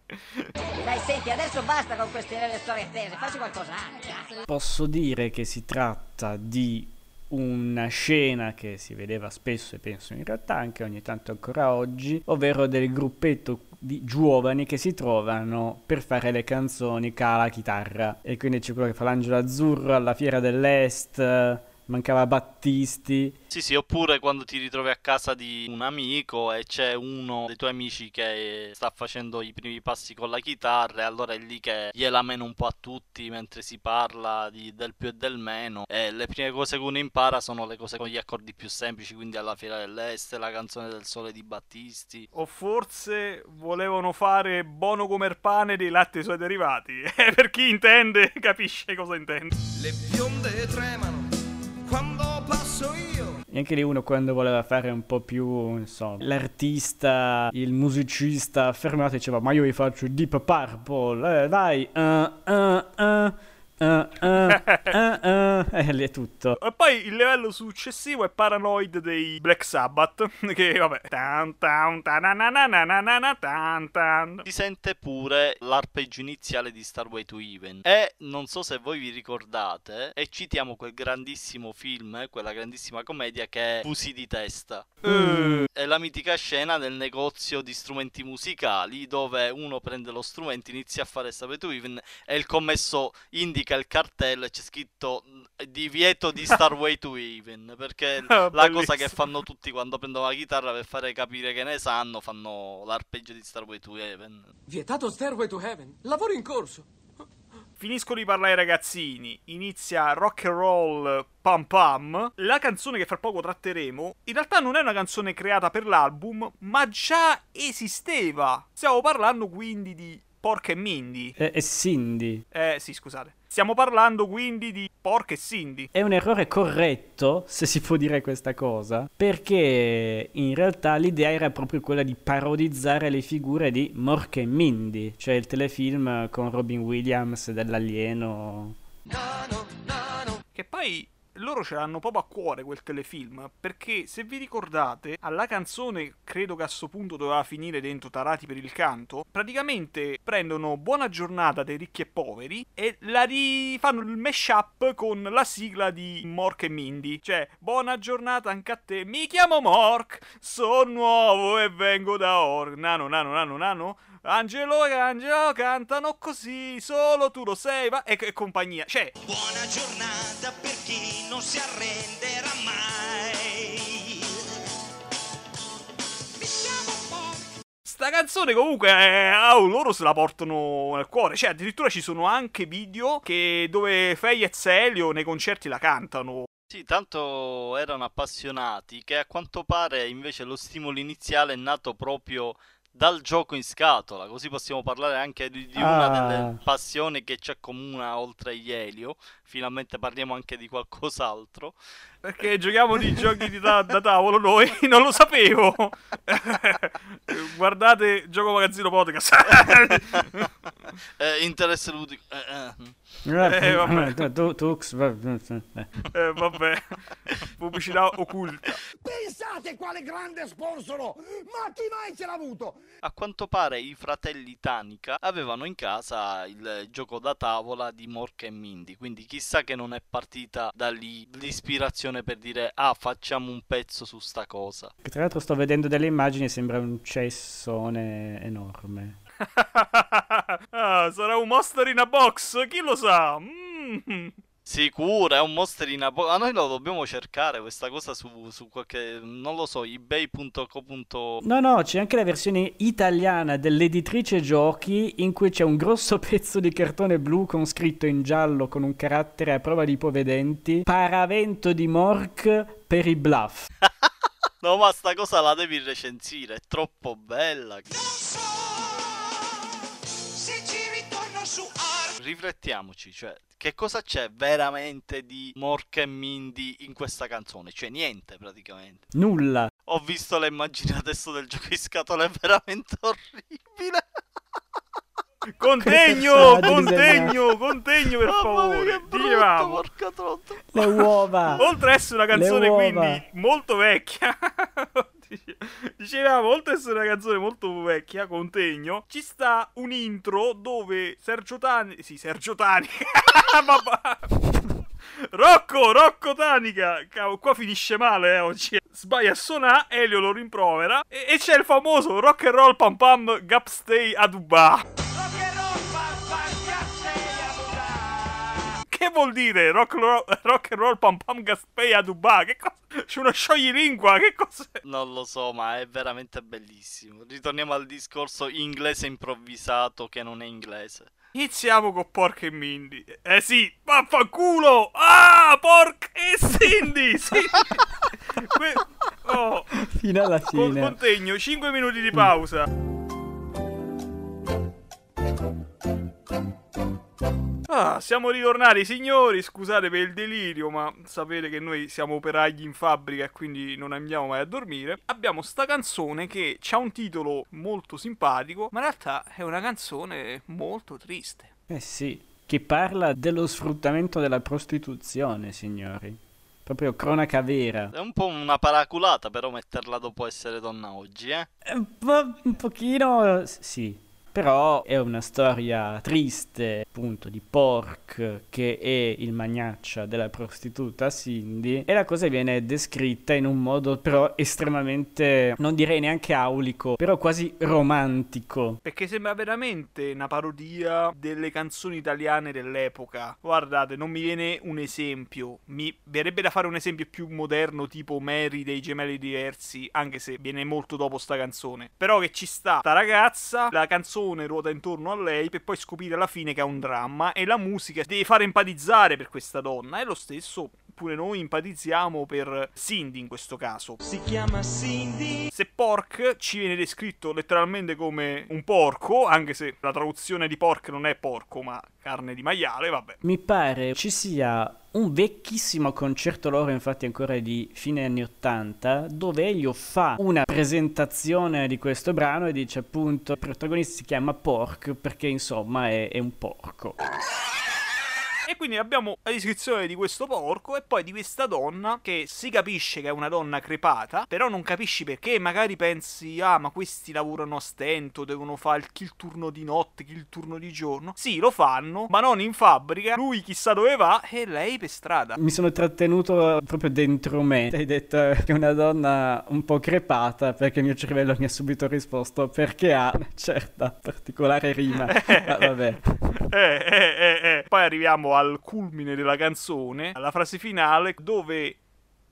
Dai, senti, adesso basta con queste storie attese, facci qualcos'altro. Posso dire che si tratta di una scena che si vedeva spesso e penso in realtà anche ogni tanto ancora oggi, ovvero del gruppetto di giovani che si trovano per fare le canzoni cala chitarra. E quindi c'è quello che fa l'angelo azzurro alla fiera dell'est mancava Battisti. Sì, sì, oppure quando ti ritrovi a casa di un amico e c'è uno dei tuoi amici che sta facendo i primi passi con la chitarra e allora è lì che gliela meno un po' a tutti mentre si parla di, del più e del meno e le prime cose che uno impara sono le cose con gli accordi più semplici, quindi alla Fiera dell'Est, la canzone del sole di Battisti. O forse volevano fare Bono come il pane dei latte e suoi derivati. per chi intende capisce cosa intende. Le bionde tremano. E anche lì uno quando voleva fare un po' più, insomma, l'artista, il musicista affermato diceva ma io vi faccio Deep Purple, eh, dai, uh, uh, uh. Uh, uh, uh, e lì è tutto. E poi il livello successivo è Paranoid dei Black Sabbath. Che vabbè. Tan, tan, tan, tan, si sente pure l'arpeggio iniziale di Starway to Even. E non so se voi vi ricordate, e citiamo quel grandissimo film, quella grandissima commedia che è Fusi di testa. Mm. È la mitica scena del negozio di strumenti musicali dove uno prende lo strumento, inizia a fare Starway to Even e il commesso indica il cartello e c'è scritto divieto di Starway to Even perché Ah, la bellissimo. cosa che fanno tutti quando prendono la chitarra per fare capire che ne sanno fanno l'arpeggio di Starway to Heaven Vietato Stairway to Heaven. Lavoro in corso. Finiscono di parlare ai ragazzini, inizia rock and roll pam pam. La canzone che fra poco tratteremo, in realtà non è una canzone creata per l'album, ma già esisteva. Stiamo parlando quindi di Porca e Mindy. E, e Cindy. Eh sì, scusate. Stiamo parlando quindi di Porca e Cindy. È un errore corretto, se si può dire questa cosa, perché in realtà l'idea era proprio quella di parodizzare le figure di Mork e Mindy, cioè il telefilm con Robin Williams dell'alieno. Che poi loro ce l'hanno proprio a cuore quel telefilm, perché se vi ricordate, alla canzone, credo che a sto punto doveva finire dentro Tarati per il canto, praticamente prendono Buona giornata dei ricchi e poveri e la rifanno il mashup con la sigla di Mork e Mindy. Cioè, buona giornata anche a te, mi chiamo Mork, sono nuovo e vengo da Or. Nano, nano, nano, nano. Angelo e Angelo cantano così, solo tu lo sei, va e, e compagnia. Cioè, Buona giornata per chi non si arrenderà mai. Sta canzone comunque eh, oh, loro se la portano nel cuore. Cioè, addirittura ci sono anche video che dove Feyez e Elio nei concerti la cantano. Sì, tanto erano appassionati che a quanto pare invece lo stimolo iniziale è nato proprio dal gioco in scatola, così possiamo parlare anche di, di una Ah. delle passioni che ci accomuna oltre agli Elio. Finalmente parliamo anche di qualcos'altro. Perché giochiamo di giochi di ta- da tavolo noi, non lo sapevo. Guardate Gioco Magazzino Podcast. Eh, interesse ludico. eh, eh. Eh, vabbè. Tu- Tux, va- eh. Eh, vabbè, pubblicità occulta. Pensate quale grande sponsor! Ma chi mai ce l'ha avuto? A quanto pare i fratelli Tanica avevano in casa il gioco da tavola di Mork e Mindy, quindi chissà che non è partita da lì l'ispirazione per dire ah facciamo un pezzo su sta cosa. Tra l'altro sto vedendo delle immagini e sembra un cessone enorme. ah, sarà un monster in a box, chi lo sa? Mm. Sicuro, è un monster in a bo- Ma noi lo dobbiamo cercare questa cosa su, su qualche, non lo so, ebay.co. No, no, c'è anche la versione italiana dell'editrice giochi in cui c'è un grosso pezzo di cartone blu con scritto in giallo con un carattere a prova di ipovedenti Paravento di Mork per i bluff. No, ma sta cosa la devi recensire, è troppo bella. Riflettiamoci, cioè, che cosa c'è veramente di Mork e Mindy in questa canzone? Cioè, niente praticamente. Nulla. Ho visto le immagini adesso del gioco di scatola, è veramente orribile. Contegno, contegno, contegno per favore. Dicevamo. Le uova. oltre ad essere una canzone quindi molto vecchia, dicevamo, oltre ad essere una canzone molto vecchia, contegno, ci sta un intro dove Sergio Tani, sì, Sergio Tani, Rocco, Rocco Tanica, Cavolo, qua finisce male eh, oggi. Sbaglia a suonare, Elio lo rimprovera. E, e c'è il famoso rock and roll pam pam gap stay a Dubai. Che vuol dire rock, ro- rock and roll pam pam gaspei a Dubai? Che cosa? C'è uno scioglilingua, che cos'è? Non lo so, ma è veramente bellissimo. Ritorniamo al discorso inglese improvvisato che non è inglese. Iniziamo con Pork e Mindy. Eh sì, vaffanculo! Ah, Pork e Cindy! Sì. Que- oh, Fino alla con- fine. contegno, 5 minuti di pausa. Ah, siamo ritornati signori, scusate per il delirio, ma sapete che noi siamo operai in fabbrica e quindi non andiamo mai a dormire. Abbiamo sta canzone che ha un titolo molto simpatico, ma in realtà è una canzone molto triste. Eh sì, che parla dello sfruttamento della prostituzione, signori. Proprio cronaca vera. È un po' una paraculata, però metterla dopo essere donna oggi, eh? Eh, Un, po', un pochino sì. Però è una storia triste, appunto, di Pork che è il magnaccia della prostituta Cindy e la cosa viene descritta in un modo però estremamente, non direi neanche aulico, però quasi romantico. Perché sembra veramente una parodia delle canzoni italiane dell'epoca. Guardate, non mi viene un esempio. Mi verrebbe da fare un esempio più moderno, tipo Mary dei gemelli diversi, anche se viene molto dopo sta canzone. Però che ci sta sta ragazza, la canzone ruota intorno a lei per poi scoprire alla fine che è un dramma e la musica deve fare empatizzare per questa donna. E lo stesso pure noi empatizziamo per Cindy in questo caso. Si chiama Cindy. Se pork ci viene descritto letteralmente come un porco, anche se la traduzione di pork non è porco, ma carne di maiale, vabbè. Mi pare ci sia un vecchissimo concerto loro, infatti ancora di fine anni 80, dove Elio fa una presentazione di questo brano e dice appunto il protagonista si chiama Pork perché insomma è, è un porco. E quindi abbiamo la descrizione di questo porco e poi di questa donna che si capisce che è una donna crepata, però non capisci perché, magari pensi, ah ma questi lavorano a stento, devono fare chi il turno di notte, chi il turno di giorno. Sì, lo fanno, ma non in fabbrica, lui chissà dove va e lei per strada. Mi sono trattenuto proprio dentro me. Hai detto che è una donna un po' crepata perché il mio cervello mi ha subito risposto perché ha una certa particolare rima. Ma vabbè. Eh, eh, eh, eh. Poi arriviamo al culmine della canzone, alla frase finale, dove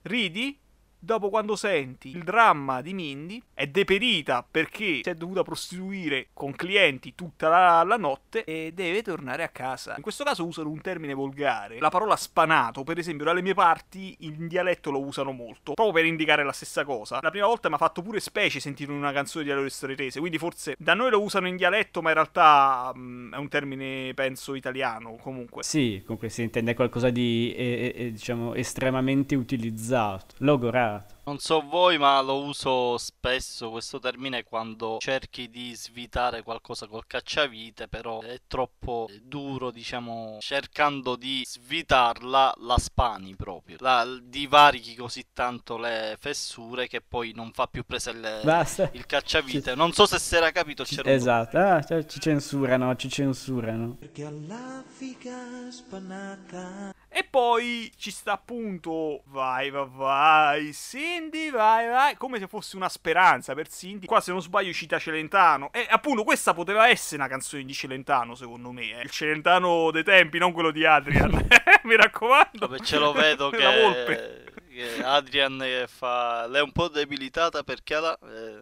ridi dopo quando senti il dramma di Mindy è deperita perché si è dovuta prostituire con clienti tutta la, la notte e deve tornare a casa. In questo caso usano un termine volgare. La parola spanato, per esempio, dalle mie parti in dialetto lo usano molto, proprio per indicare la stessa cosa. La prima volta mi ha fatto pure specie sentire una canzone di Allora Storie Tese, quindi forse da noi lo usano in dialetto, ma in realtà mh, è un termine, penso, italiano comunque. Sì, comunque si intende qualcosa di, eh, eh, diciamo, estremamente utilizzato, logorato. path. Non so voi, ma lo uso spesso questo termine quando cerchi di svitare qualcosa col cacciavite, però è troppo duro, diciamo, cercando di svitarla la spani proprio. La, divarichi così tanto le fessure che poi non fa più le- Basta. il cacciavite. Non so se si era capito, c'era un Esatto, ah, cioè, ci censurano, ci censurano. Perché alla figa spannata. E poi ci sta appunto vai vai vai Cindy vai vai come se fosse una speranza per Cindy qua se non sbaglio cita Celentano e appunto questa poteva essere una canzone di Celentano secondo me eh. il Celentano dei tempi non quello di Adrian mi raccomando Vabbè, ce lo vedo La volpe. che, che Adrian eh, fa. Lei è un po' debilitata perché ha la. eh,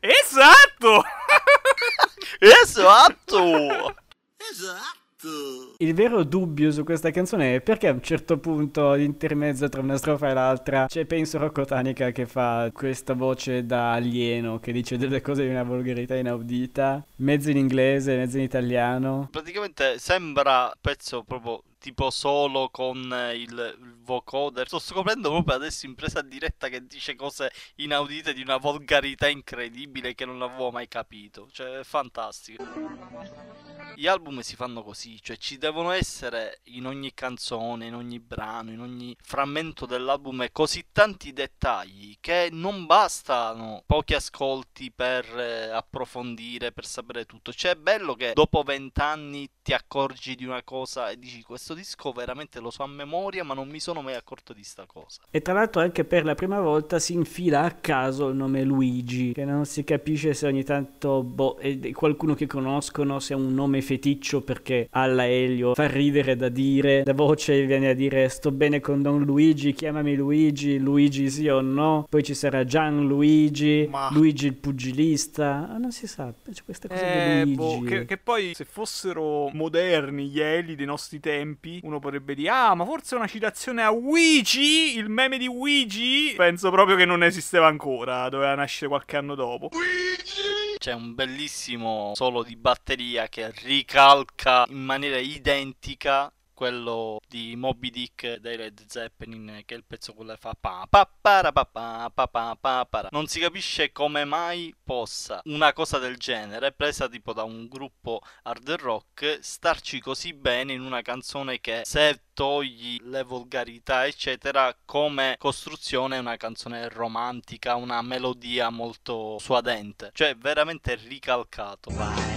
esatto Esatto! Il vero dubbio su questa canzone è perché a un certo punto, intermezzo tra una strofa e l'altra, c'è penso Rocco Tanica che fa questa voce da alieno che dice delle cose di una volgarità inaudita, mezzo in inglese, mezzo in italiano. Praticamente sembra pezzo proprio tipo solo con il, il vocoder. Sto scoprendo proprio adesso in presa diretta che dice cose inaudite di una volgarità incredibile che non avevo mai capito. Cioè, è fantastico. Gli album si fanno così, cioè ci devono essere in ogni canzone, in ogni brano, in ogni frammento dell'album così tanti dettagli che non bastano pochi ascolti per eh, approfondire, per sapere tutto. Cioè è bello che dopo vent'anni ti accorgi di una cosa e dici questo disco veramente lo so a memoria ma non mi sono mai accorto di sta cosa. E tra l'altro anche per la prima volta si infila a caso il nome Luigi, che non si capisce se ogni tanto boh, è qualcuno che conoscono, se è un nome feticcio perché alla Elio fa ridere da dire, la voce viene a dire sto bene con Don Luigi, chiamami Luigi, Luigi sì o no, poi ci sarà Gianluigi, Ma- Luigi il pugilista, ah, non si sa, c'è questa cosa Eh, di boh, Luigi. che, che poi se fossero moderni gli Eli dei nostri tempi, uno potrebbe dire: Ah, ma forse è una citazione a Luigi, il meme di Luigi. Penso proprio che non esisteva ancora, doveva nascere qualche anno dopo. C'è un bellissimo solo di batteria che ricalca in maniera identica quello di Moby Dick dei Led Zeppelin che è il pezzo quello che fa pa pa para pa pa pa pa pa para. non si capisce come mai possa una cosa del genere presa tipo da un gruppo hard rock starci così bene in una canzone che se togli le volgarità eccetera come costruzione una canzone romantica una melodia molto suadente cioè veramente ricalcato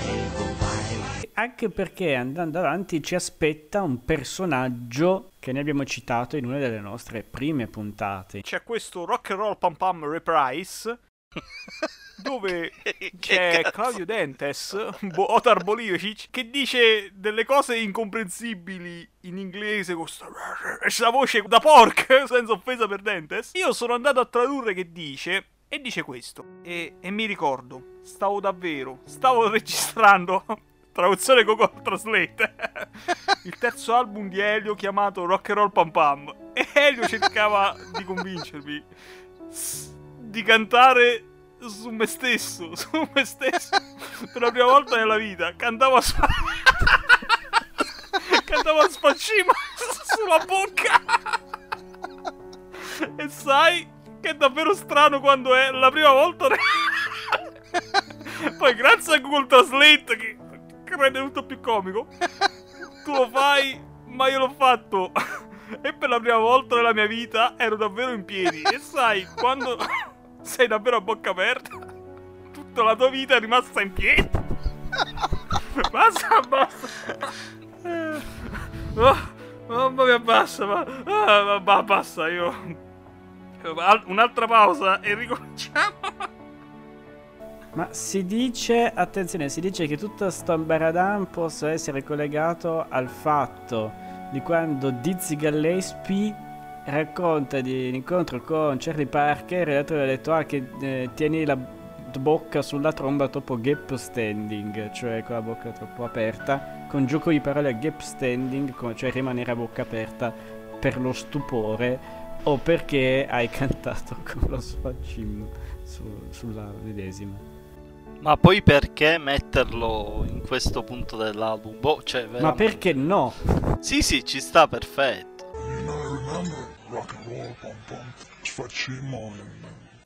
Anche perché andando avanti ci aspetta un personaggio che ne abbiamo citato in una delle nostre prime puntate. C'è questo rock and roll pam pam reprise. dove c'è? Claudio Dentes, Bo- Otar Bolivic, che dice delle cose incomprensibili in inglese con sta, sta voce da porc, senza offesa per Dentes. Io sono andato a tradurre che dice, e dice questo. E, e mi ricordo, stavo davvero, stavo registrando, traduzione Google Translate, il terzo album di Elio chiamato Rock and Roll Pam Pam. E Elio cercava di convincermi di cantare su me stesso, su me stesso, per la prima volta nella vita. Cantavo a spa- cantavo a spaccino sulla bocca. E sai che è davvero strano quando è la prima volta. Poi grazie a Google Translate che che rende tutto più comico. Tu lo fai, ma io l'ho fatto. E per la prima volta nella mia vita ero davvero in piedi. E sai, quando sei davvero a bocca aperta, tutta la tua vita è rimasta in piedi. Basta, basta. Oh, mamma mia, basta, ma, ah, ma- basta, io... Al- Un'altra pausa e ricominciamo. Ma si dice, attenzione, si dice che tutto sto ambaradan possa essere collegato al fatto di quando Dizzy Gillespie racconta di un incontro con Charlie Parker e l'altro gli ha detto ah che eh, tieni la bocca sulla tromba troppo gap standing, cioè con la bocca troppo aperta, con gioco di parole gap standing, cioè rimanere a bocca aperta per lo stupore o perché hai cantato con lo sfaccino su- sulla medesima. Ma poi perché metterlo in questo punto dell'album? Boh, cioè, Ma veramente- perché no? Sì, sì, ci sta perfetto.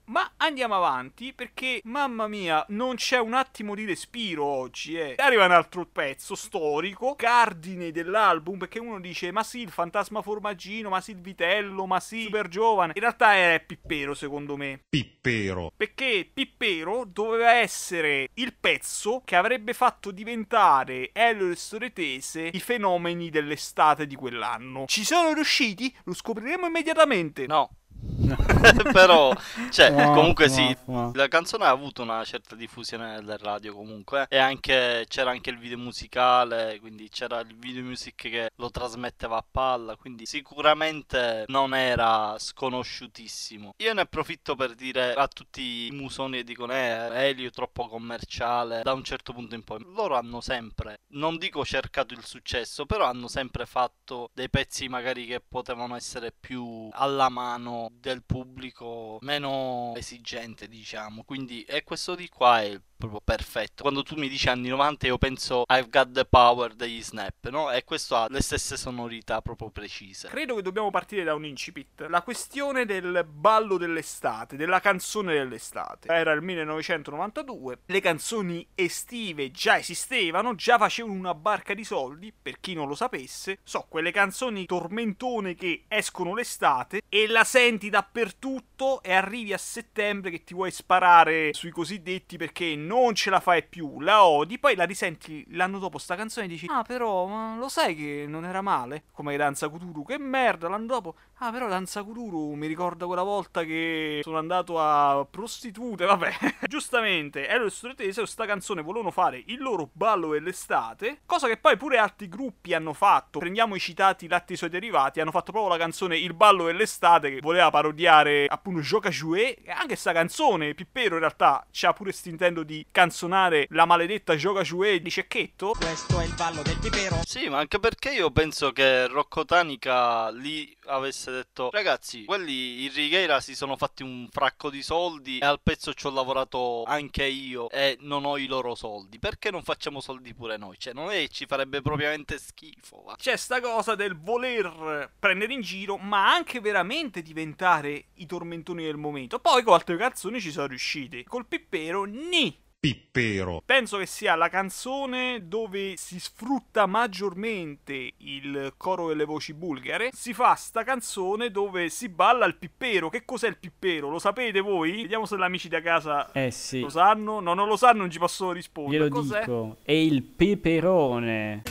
Ma andiamo avanti perché, mamma mia, non c'è un attimo di respiro oggi, eh. Arriva un altro pezzo storico, cardine dell'album, perché uno dice, ma sì, il fantasma formaggino, ma sì, il vitello, ma sì, super giovane. In realtà è Pippero, secondo me. Pippero. Perché Pippero doveva essere il pezzo che avrebbe fatto diventare Elio e le storie tese i fenomeni dell'estate di quell'anno. Ci sono riusciti? Lo scopriremo immediatamente. No. Però, cioè, Mua, comunque sì, mua. la canzone ha avuto una certa diffusione nelle radio comunque e anche c'era anche il video musicale, quindi c'era il video music che lo trasmetteva a palla, quindi sicuramente non era sconosciutissimo. Io ne approfitto per dire a tutti i musoni che dicono eh, Elio troppo commerciale, da un certo punto in poi loro hanno sempre, non dico cercato il successo, però hanno sempre fatto dei pezzi magari che potevano essere più alla mano del pubblico, meno esigente, diciamo. Quindi e questo di qua è proprio perfetto. Quando tu mi dici anni 90 io penso I've got the power degli Snap, no? E questo ha le stesse sonorità proprio precise. Credo che dobbiamo partire da un incipit. La questione del ballo dell'estate, della canzone dell'estate. Era il 1992, le canzoni estive già esistevano, già facevano una barca di soldi, per chi non lo sapesse. So, quelle canzoni tormentone che escono l'estate e la senti dappertutto e arrivi a settembre che ti vuoi sparare sui cosiddetti perché non ce la fai più, la odi, poi la risenti l'anno dopo sta canzone e dici "Ah, però ma lo sai che non era male?" Come Danza Kuduro, che merda, l'anno dopo Ah, però Danza Kuduro mi ricorda quella volta che sono andato a prostitute, vabbè. Giustamente, Elio e Sturetese sta canzone volevano fare il loro ballo dell'estate, cosa che poi pure altri gruppi hanno fatto. Prendiamo i citati Latti e i suoi derivati, hanno fatto proprio la canzone Il ballo dell'estate che voleva parodiare appunto Gioca Jouet. E anche sta canzone, Pippero in realtà c'ha pure st'intento di canzonare la maledetta Gioca Jouet di Cecchetto. Questo è il ballo del pipero. Sì, ma anche perché io penso che Rocco Tanica lì avesse detto Ragazzi, quelli in Righeira si sono fatti un fracco di soldi e al pezzo ci ho lavorato anche io e non ho i loro soldi. Perché non facciamo soldi pure noi? Cioè, non è che ci farebbe propriamente schifo. Va. C'è sta cosa del voler prendere in giro, ma anche veramente diventare i tormentoni del momento. Poi con altre canzoni ci sono riusciti. Col Pippero, ni. Pippero. Penso che sia la canzone dove si sfrutta maggiormente il coro delle voci bulgare. Si fa sta canzone dove si balla il pippero. Che cos'è il pippero? Lo sapete voi? Vediamo se gli amici da casa Eh sì, lo sanno. No, non lo sanno, non ci possono rispondere. glielo Cos'è? dico. È il peperone.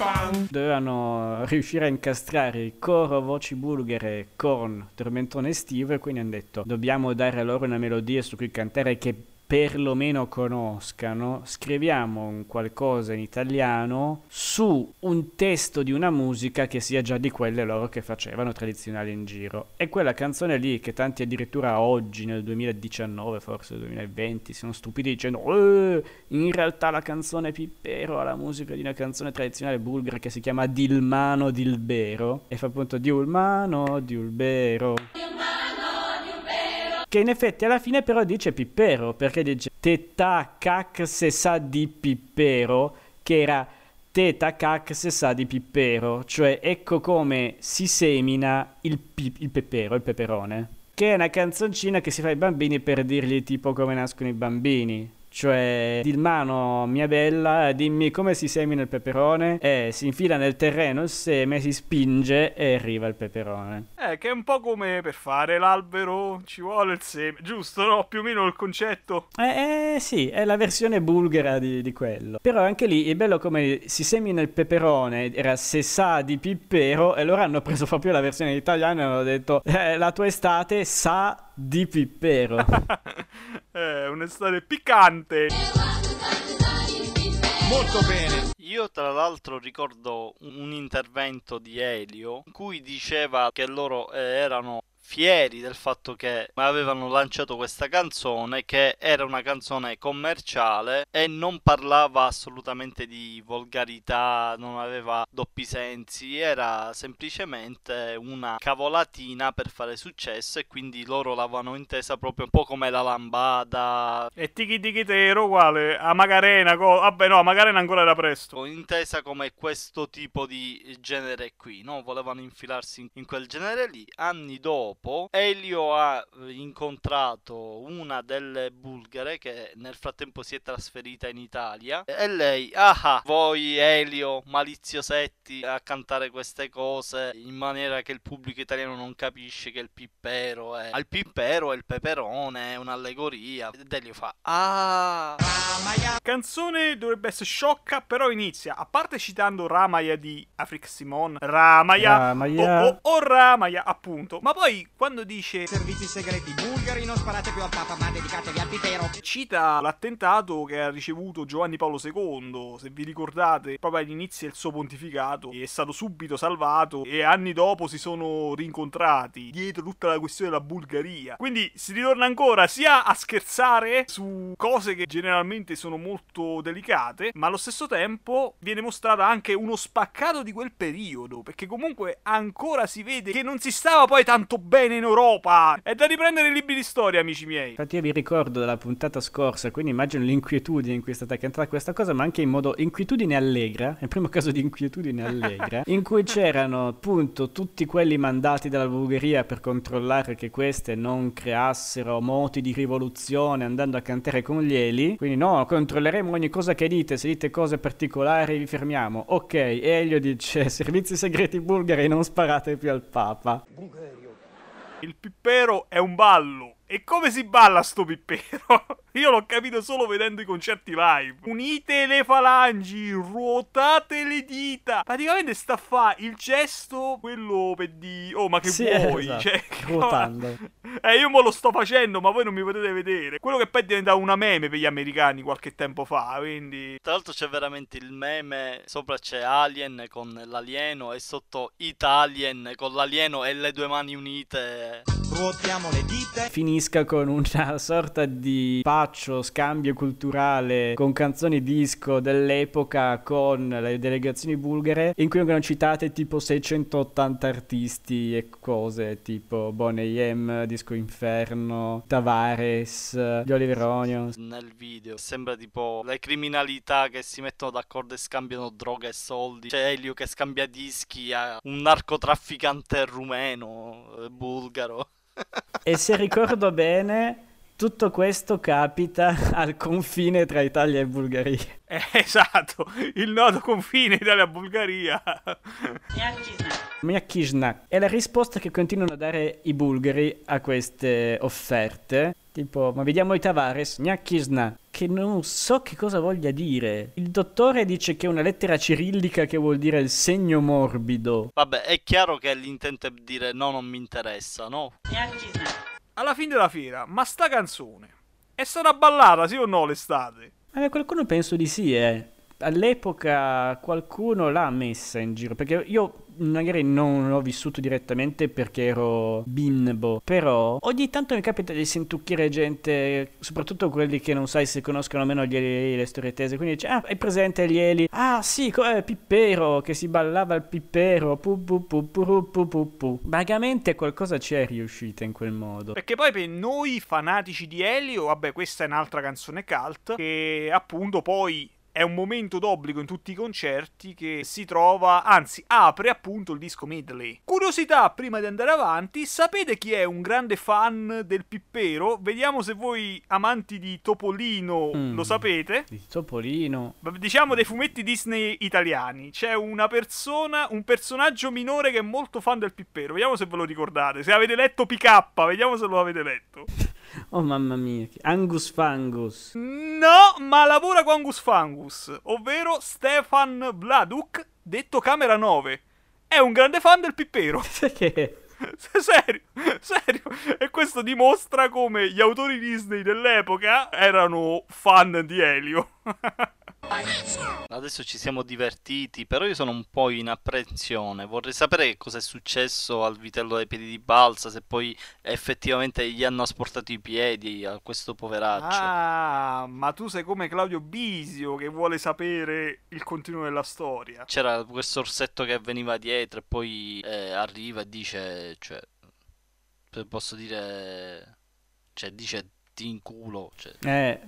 Dovevano riuscire a incastrare il coro voci bulgare con tormentone estivo e quindi hanno detto dobbiamo dare loro una melodia su cui cantare che perlomeno conoscano, scriviamo un qualcosa in italiano su un testo di una musica che sia già di quelle loro che facevano tradizionali in giro. E quella canzone lì che tanti addirittura oggi, nel 2019, forse 2020, sono stupidi dicendo "Eh, in realtà la canzone Pippero ha la musica di una canzone tradizionale bulgara che si chiama Dilmano Dilbero e fa appunto Diulmano Diulbero. Che in effetti alla fine però dice Pippero, perché dice Teta cac se sa di Pippero, che era Teta cac se sa di Pippero, cioè ecco come si semina il, pi- il peppero, il peperone. Che è una canzoncina che si fa ai bambini per dirgli tipo come nascono i bambini. Cioè, Dilmano, mia bella, dimmi come si semina il peperone. E si infila nel terreno il seme, si spinge e arriva il peperone. Eh, che è un po' come per fare l'albero ci vuole il seme, giusto? No? Più o meno il concetto. Eh, eh, sì, è la versione bulgara di, di quello. Però anche lì è bello come si semina il peperone, era se sa di pippero, e loro hanno preso proprio la versione italiana e hanno detto eh, la tua estate sa di pippero. Eh, un'estate piccante. Molto bene. Io tra l'altro ricordo un un intervento di Elio in cui diceva che loro eh, erano fieri del fatto che avevano lanciato questa canzone che era una canzone commerciale e non parlava assolutamente di volgarità, non aveva doppi sensi, era semplicemente una cavolatina per fare successo e quindi loro l'avevano intesa proprio un po' come la lambada, E tiki tiki tero uguale a Macarena. co- Vabbè, no, a Macarena ancora era presto. intesa come questo tipo di genere qui, no? Volevano infilarsi in- in quel genere lì. Anni dopo, Elio ha eh, incontrato una delle bulgare che nel frattempo si è trasferita in Italia e lei, ah, voi Elio, maliziosetti a cantare queste cose in maniera che il pubblico italiano non capisce che il pippero è... Il pippero è il peperone, è un'allegoria. Ed Elio fa, ah... Canzone dovrebbe essere sciocca, però inizia, a parte citando Ramaya di Afrik Simon, Ramaya, Ramaya. o, o- o Ramaya, appunto, ma poi poi quando dice Servizi segreti bulgari, non sparate più al Papa, ma dedicatevi al pipero. cita l'attentato che ha ricevuto Giovanni Paolo II, se vi ricordate, proprio agli inizi del suo pontificato, è stato subito salvato e anni dopo si sono rincontrati dietro tutta la questione della Bulgaria. Quindi si ritorna ancora sia a scherzare su cose che generalmente sono molto delicate, ma allo stesso tempo viene mostrato anche uno spaccato di quel periodo, perché comunque ancora si vede che non si stava poi tanto bene in Europa. È da riprendere i libri di storia, amici miei. Infatti io vi ricordo della puntata scorsa, quindi immagino l'inquietudine in cui è stata cantata questa cosa, ma anche in modo inquietudine allegra, è il primo caso di inquietudine allegra, in cui c'erano appunto tutti quelli mandati dalla Bulgaria per controllare che queste non creassero moti di rivoluzione andando a cantare con gli eli. Quindi no, controlleremo ogni cosa che dite, se dite cose particolari vi fermiamo. Ok, Elio dice servizi segreti bulgari non sparate più al Papa. Il pippero è un ballo. E come si balla sto pippero? Io l'ho capito solo vedendo i concerti live. Unite le falangi, ruotate le dita. Praticamente sta a fa il gesto, quello per di... Oh, ma che Sì, vuoi? esatto, Cioè, ruotando. Eh, io mo lo sto facendo, ma voi non mi potete vedere. Quello che poi è diventato una meme per gli americani qualche tempo fa, quindi... Tra l'altro c'è veramente il meme, sopra c'è Alien con l'alieno e sotto Italien con l'alieno e le due mani unite. Ruotiamo le dita. finisca con una sorta di paccio, scambio culturale con canzoni disco dell'epoca con le delegazioni bulgare in cui vengono citate tipo 680 artisti e cose tipo Boney M, Disco Inferno, Tavares, gli Oliver Onions. Nel video sembra tipo le criminalità che si mettono d'accordo e scambiano droga e soldi. C'è Elio che scambia dischi a un narcotrafficante rumeno, eh, bulgaro. E se ricordo bene, tutto questo capita al confine tra Italia e Bulgaria. Eh, esatto, il nodo confine Italia-Bulgaria. Miyakishnak è la risposta che continuano a dare i bulgari a queste offerte. Tipo, ma vediamo i Tavares, Miyakishnak, che non so che cosa voglia dire. Il dottore dice che è una lettera cirillica che vuol dire il segno morbido. Vabbè, è chiaro che l'intento è dire no, non mi interessa, no? Alla fine della fiera, ma sta canzone è stata ballata, sì o no, l'estate? Ma qualcuno penso di sì, eh. All'epoca qualcuno l'ha messa in giro, perché io magari non l'ho vissuto direttamente perché ero bimbo, però ogni tanto mi capita di sentucchiare gente, soprattutto quelli che non sai se conoscono o meno gli Eli, le storie tese, quindi dice, ah, hai presente gli Eli? Ah, sì, co- eh, Pippero, che si ballava il Pippero, pu pu pu pu pu pu pu. Vagamente qualcosa ci è riuscita in quel modo. Perché poi per noi fanatici di Elio, vabbè, questa è un'altra canzone cult, che appunto poi è un momento d'obbligo in tutti i concerti che si trova, anzi apre appunto il disco medley. Curiosità prima di andare avanti, sapete chi è un grande fan del Pippero? Vediamo se voi amanti di Topolino Mm. lo sapete. Di Topolino. Diciamo dei fumetti Disney italiani. C'è una persona, un personaggio minore che è molto fan del Pippero. Vediamo se ve lo ricordate. Se avete letto PK, vediamo se lo avete letto. Oh mamma mia, Angus Fangus. No, ma lavora con Angus Fangus, ovvero Stefan Vladuk, detto Camera 9. È un grande fan del Pippero. Perché? serio, serio. E questo dimostra come gli autori Disney dell'epoca erano fan di Elio. Adesso ci siamo divertiti, però io sono un po' in apprensione. Vorrei sapere che cosa è successo al vitello dai piedi di balsa, se poi effettivamente gli hanno asportato i piedi a questo poveraccio. Ah, ma tu sei come Claudio Bisio che vuole sapere il continuo della storia. C'era questo orsetto che veniva dietro e poi eh, arriva e dice, cioè, posso dire, cioè dice ti in culo, cioè. Eh,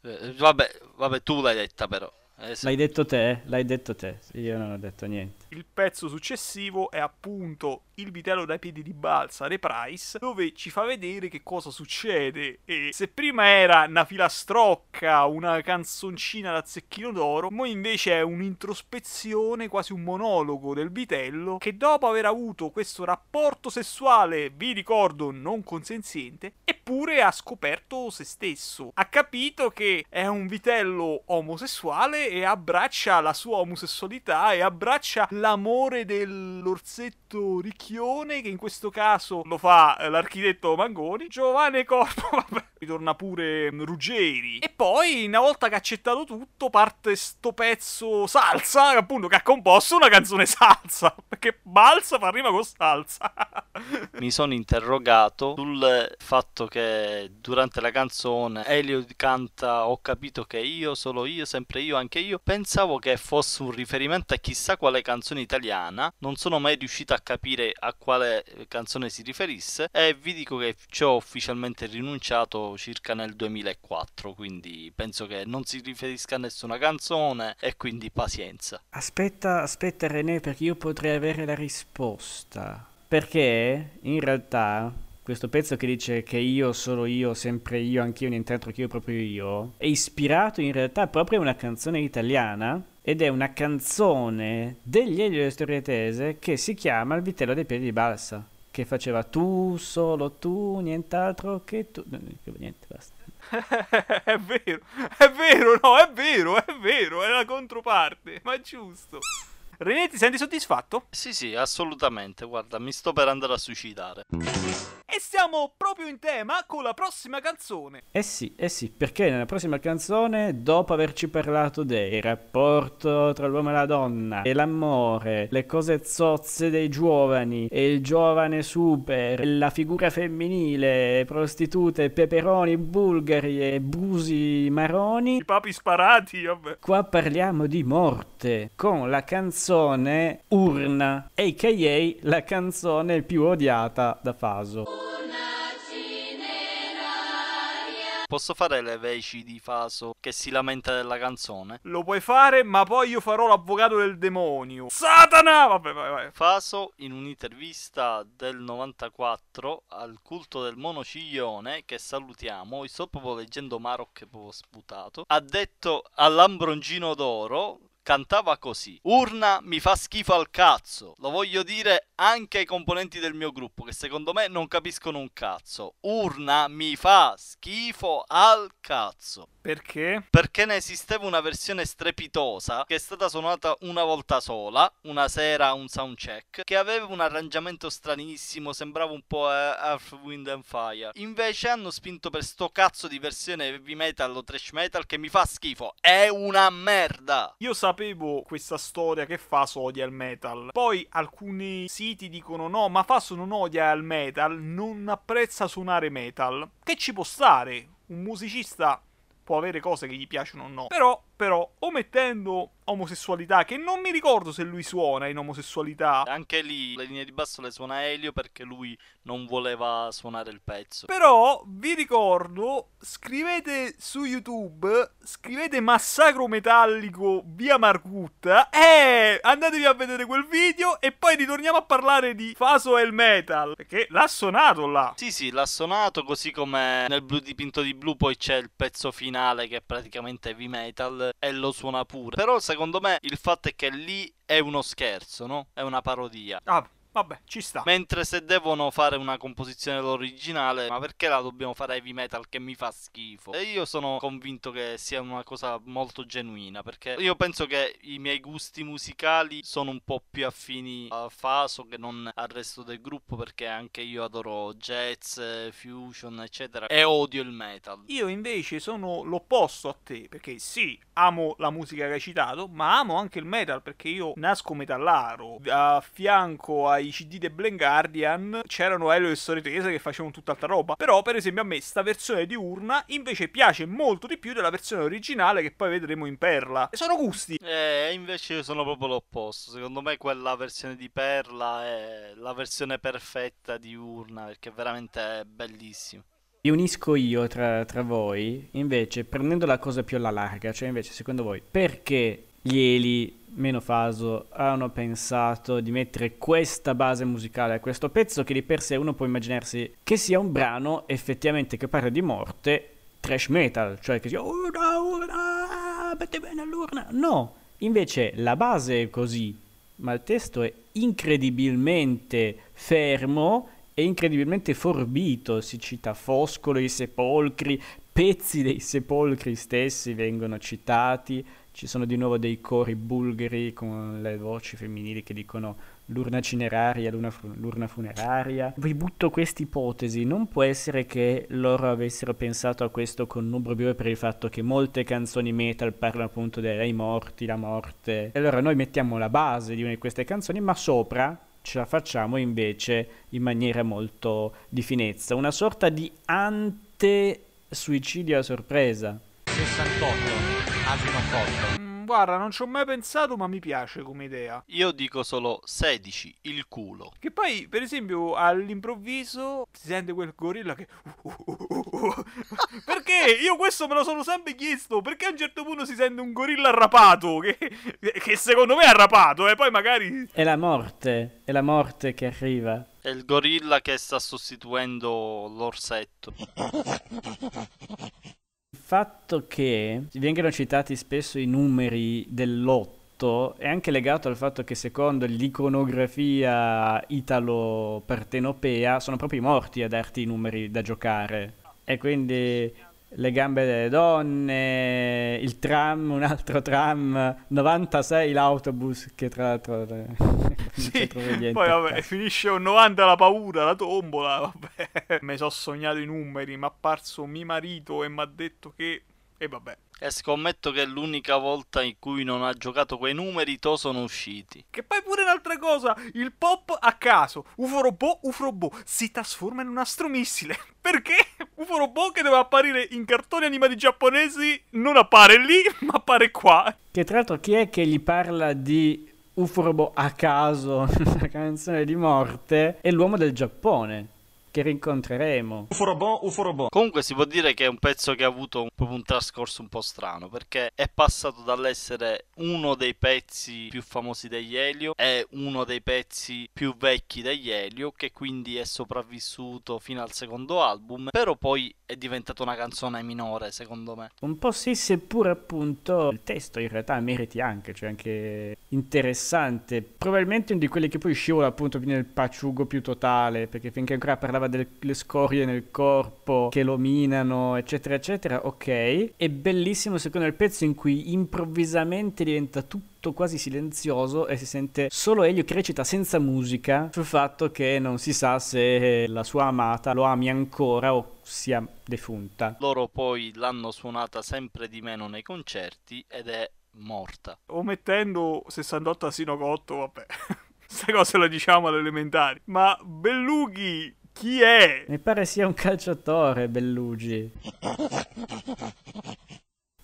vabbè, vabbè, tu l'hai detta però. Eh, se- l'hai detto te, l'hai detto te. Io non ho detto niente. Il pezzo successivo è appunto Il vitello dai piedi di balsa, Reprise, dove ci fa vedere che cosa succede. E se prima era una filastrocca, una canzoncina da zecchino d'oro, mo invece è un'introspezione, quasi un monologo del vitello, che dopo aver avuto questo rapporto sessuale, vi ricordo, non consenziente, eppure ha scoperto se stesso. Ha capito che è un vitello omosessuale e abbraccia la sua omosessualità e abbraccia l'amore dell'orsetto ricchione, che in questo caso lo fa eh, l'architetto Mangoni, Giovanni Corpo, vabbè, ritorna pure Ruggeri. E poi, una volta che ha accettato tutto, parte sto pezzo salsa, appunto, che ha composto una canzone salsa, perché balsa fa rima con salsa. Mi sono interrogato sul fatto che durante la canzone Elio canta Ho capito che io, solo io, sempre io, anche io. Pensavo che fosse un riferimento a chissà quale canzone italiana. Non sono mai riuscito a capire a quale canzone si riferisse. E vi dico che ci ho ufficialmente rinunciato circa nel 2004. Quindi penso che non si riferisca a nessuna canzone. E quindi pazienza. Aspetta, aspetta René, perché io potrei avere la risposta. Perché in realtà questo pezzo che dice che io, solo io, sempre io, anch'io, nient'altro che io, proprio io, è ispirato in realtà proprio a una canzone italiana ed è una canzone degli Elio e Storie Tese che si chiama Il vitello dei piedi di balsa, che faceva tu, solo tu, nient'altro che tu... No, niente, basta. è vero, è vero, no, è vero, è vero, è la controparte, ma è giusto. René, ti senti soddisfatto? Sì, sì, assolutamente. Guarda, mi sto per andare a suicidare. E siamo proprio in tema con la prossima canzone. Eh sì, eh sì, perché nella prossima canzone, dopo averci parlato del rapporto tra l'uomo e la donna, e l'amore, le cose zozze dei giovani, e il giovane super, la figura femminile, prostitute, peperoni bulgari e busi maroni, I papi sparati, vabbè. qua parliamo di morte, con la canzone Urna, a.k.a. la canzone più odiata da Faso. Posso fare le veci di Faso che si lamenta della canzone? Lo puoi fare, ma poi io farò l'avvocato del demonio. Satana! Vabbè, vai, vai. Faso, in un'intervista del 94 al culto del monociglione, che salutiamo, sto proprio leggendo Maroc che proprio sputato, ha detto all'Ambroncino d'Oro cantava così: Urna mi fa schifo al cazzo. Lo voglio dire anche ai componenti del mio gruppo che secondo me non capiscono un cazzo. Urna mi fa schifo al cazzo. Perché? Perché ne esisteva una versione strepitosa che è stata suonata una volta sola, una sera a un soundcheck, che aveva un arrangiamento stranissimo, sembrava un po' eh, Earth, Wind and Fire. Invece hanno spinto per sto cazzo di versione heavy metal o trash metal che mi fa schifo. È una merda. Io sapevo questa storia che Faso odia il metal. Poi alcuni siti dicono no, ma Faso non odia il metal, non apprezza suonare metal. Che ci può stare? Un musicista può avere cose che gli piacciono o no. Però, però, omettendo omosessualità, che non mi ricordo se lui suona in omosessualità. Anche lì le linee di basso le suona Elio perché lui non voleva suonare il pezzo. Però vi ricordo, scrivete su YouTube, scrivete Massacro Metallico via Margutta e andatevi a vedere quel video e poi ritorniamo a parlare di Faso e il metal, perché l'ha suonato là. Sì, sì, l'ha suonato così come nel blu dipinto di blu poi c'è il pezzo finale che è praticamente heavy metal e lo suona pure. Però secondo me il fatto è che lì è uno scherzo, no? È una parodia. Ah, vabbè, ci sta. Mentre se devono fare una composizione originale, ma perché la dobbiamo fare heavy metal che mi fa schifo? E io sono convinto che sia una cosa molto genuina, perché io penso che i miei gusti musicali sono un po' più affini a Faso che non al resto del gruppo, perché anche io adoro jazz, fusion, eccetera, e odio il metal. Io invece sono l'opposto a te, perché sì, amo la musica che hai citato, ma amo anche il metal, perché io nasco metallaro. A fianco ai CD di Blind Guardian c'erano Elio e Storie Tese che facevano tutt'altra roba. Però, per esempio, a me sta versione di Urna invece piace molto di più della versione originale che poi vedremo in Perla. E sono gusti. Eh, invece io sono proprio l'opposto. Secondo me quella versione di Perla è la versione perfetta di Urna, perché veramente è bellissima. Mi unisco io tra, tra voi, invece, prendendo la cosa più alla larga, cioè invece, secondo voi, perché gli Eli, meno Faso, hanno pensato di mettere questa base musicale a questo pezzo che di per sé uno può immaginarsi che sia un brano effettivamente che parla di morte trash metal, cioè che sia urna, urna, metti bene all'urna. No, invece la base è così, ma il testo è incredibilmente fermo e incredibilmente forbito. Si cita Foscolo, i sepolcri, pezzi dei sepolcri stessi vengono citati, ci sono di nuovo dei cori bulgari con le voci femminili che dicono l'urna cineraria, l'urna, l'urna funeraria. Vi butto questa ipotesi, non può essere che loro avessero pensato a questo con Nubrobio per il fatto che molte canzoni metal parlano appunto dei morti, la morte. E allora noi mettiamo la base di una di queste canzoni, ma sopra ce la facciamo invece in maniera molto di finezza, una sorta di ante suicidio a sorpresa. 68, asino forte. Mm, guarda, non ci ho mai pensato, ma mi piace come idea. Io dico solo 16, il culo. Che poi, per esempio, all'improvviso si sente quel gorilla che. perché? Io questo me lo sono sempre chiesto. Perché a un certo punto si sente un gorilla arrapato? Che, che secondo me è arrapato, e eh? poi magari. È la morte, è la morte che arriva. È il gorilla che sta sostituendo l'orsetto. Il fatto che vengano citati spesso i numeri dell'otto è anche legato al fatto che secondo l'iconografia italo-partenopea sono proprio i morti a darti i numeri da giocare. E quindi le gambe delle donne, il tram, un altro tram, 96 l'autobus che tra l'altro sì, poi vabbè, finisce un 90 la paura, la tombola, vabbè. Mi sono sognato i numeri, mi è apparso mio marito e mi ha detto che e vabbè. E scommetto che l'unica volta in cui non ha giocato quei numeri, to sono usciti. Che poi pure un'altra cosa, il pop a caso, UFO Robot, UFO Robot, si trasforma in un astromissile. Perché UFO Robot che deve apparire in cartoni animati giapponesi non appare lì, ma appare qua. Che tra l'altro chi è che gli parla di UFO Robot a caso, una canzone di morte, è l'uomo del Giappone che rincontreremo. Uforobò, Uforobò. Comunque si può dire che è un pezzo che ha avuto un, proprio un trascorso un po' strano perché è passato dall'essere uno dei pezzi più famosi degli Elio e uno dei pezzi più vecchi degli Elio che quindi è sopravvissuto fino al secondo album però poi è diventata una canzone minore secondo me. Un po' sì seppure appunto il testo in realtà meriti anche, cioè anche interessante, probabilmente uno di quelli che poi scivola appunto nel paciugo più totale perché finché ancora parlava delle scorie nel corpo che lo minano, eccetera, eccetera, ok. È bellissimo secondo il pezzo in cui improvvisamente diventa tutto quasi silenzioso e si sente solo Elio che recita senza musica sul fatto che non si sa se la sua amata lo ami ancora o sia defunta. Loro poi l'hanno suonata sempre di meno nei concerti ed è morta. Omettendo 68 asino cotto, vabbè. Queste cose le diciamo alle elementari. Ma Bellughi chi è? Mi pare sia un calciatore, Bellugi.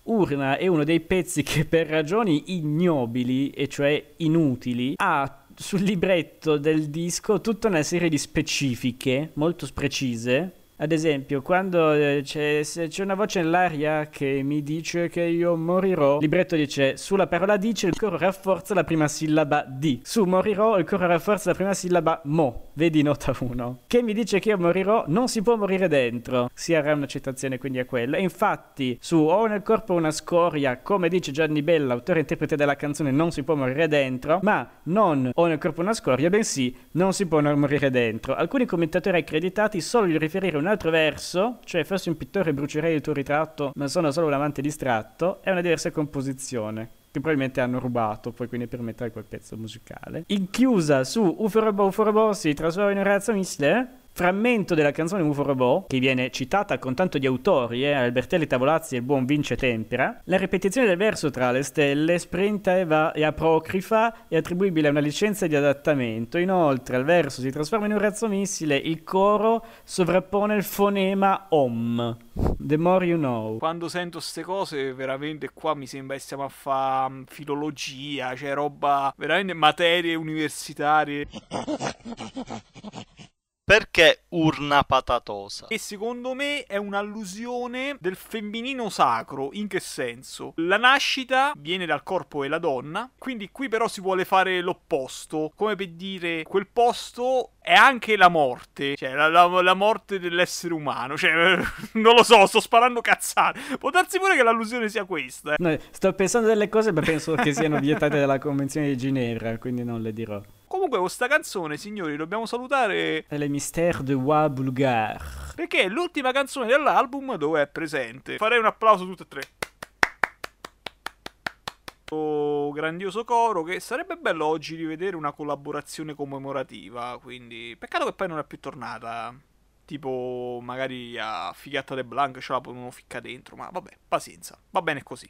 Urna è uno dei pezzi che per ragioni ignobili, e cioè inutili, ha sul libretto del disco tutta una serie di specifiche molto precise ad esempio, quando eh, c'è, c'è, una voce nell'aria che mi dice che io morirò, il libretto dice sulla parola dice il coro rafforza la prima sillaba di. Su morirò il coro rafforza la prima sillaba mo. Vedi nota 1. Che mi dice che io morirò, non si può morire dentro. Si avrà una citazione quindi a quello. E infatti, su ho nel corpo una scoria, come dice Gianni Bella, autore e interprete della canzone, non si può morire dentro, ma non ho nel corpo una scoria, bensì non si può morire dentro. Alcuni commentatori accreditati solo gli riferire un altro verso, cioè fossi un pittore brucerei il tuo ritratto, ma sono solo un amante distratto, è una diversa composizione che probabilmente hanno rubato poi quindi per mettere quel pezzo musicale. In chiusa su Uforobo Uforobo si trasforma in un razzo missile frammento della canzone UFO Robot, che viene citata con tanto di autori, eh, Albertelli Tavolazzi e il buon Vince Tempera, la ripetizione del verso tra le stelle, sprinta e, va, e apocrifa, è attribuibile a una licenza di adattamento. Inoltre, al verso si trasforma in un razzo missile, il coro sovrappone il fonema OM. The more you know. Quando sento queste cose, veramente qua mi sembra che stiamo a fare mm, filologia, cioè roba, veramente materie universitarie. Perché urna patatosa? E secondo me è un'allusione del femminino sacro. In che senso? La nascita viene dal corpo della donna, quindi qui però si vuole fare l'opposto. Come per dire, quel posto è anche la morte, cioè la, la, la, morte dell'essere umano. Cioè, non lo so, sto sparando cazzate. Può darsi pure che l'allusione sia questa. No, sto pensando delle cose, ma penso che siano vietate dalla Convenzione di Ginevra, quindi non le dirò. Comunque, questa canzone, signori, dobbiamo salutare. Le Mystères de Wa Bulgare. Perché è l'ultima canzone dell'album dove è presente. Farei un applauso tutte e tre. Oh, grandioso coro che sarebbe bello oggi rivedere una collaborazione commemorativa. Quindi, peccato che poi non è più tornata. Tipo, magari a Figatta de Blanc ce la uno ficca dentro. Ma vabbè, pazienza. Va bene così.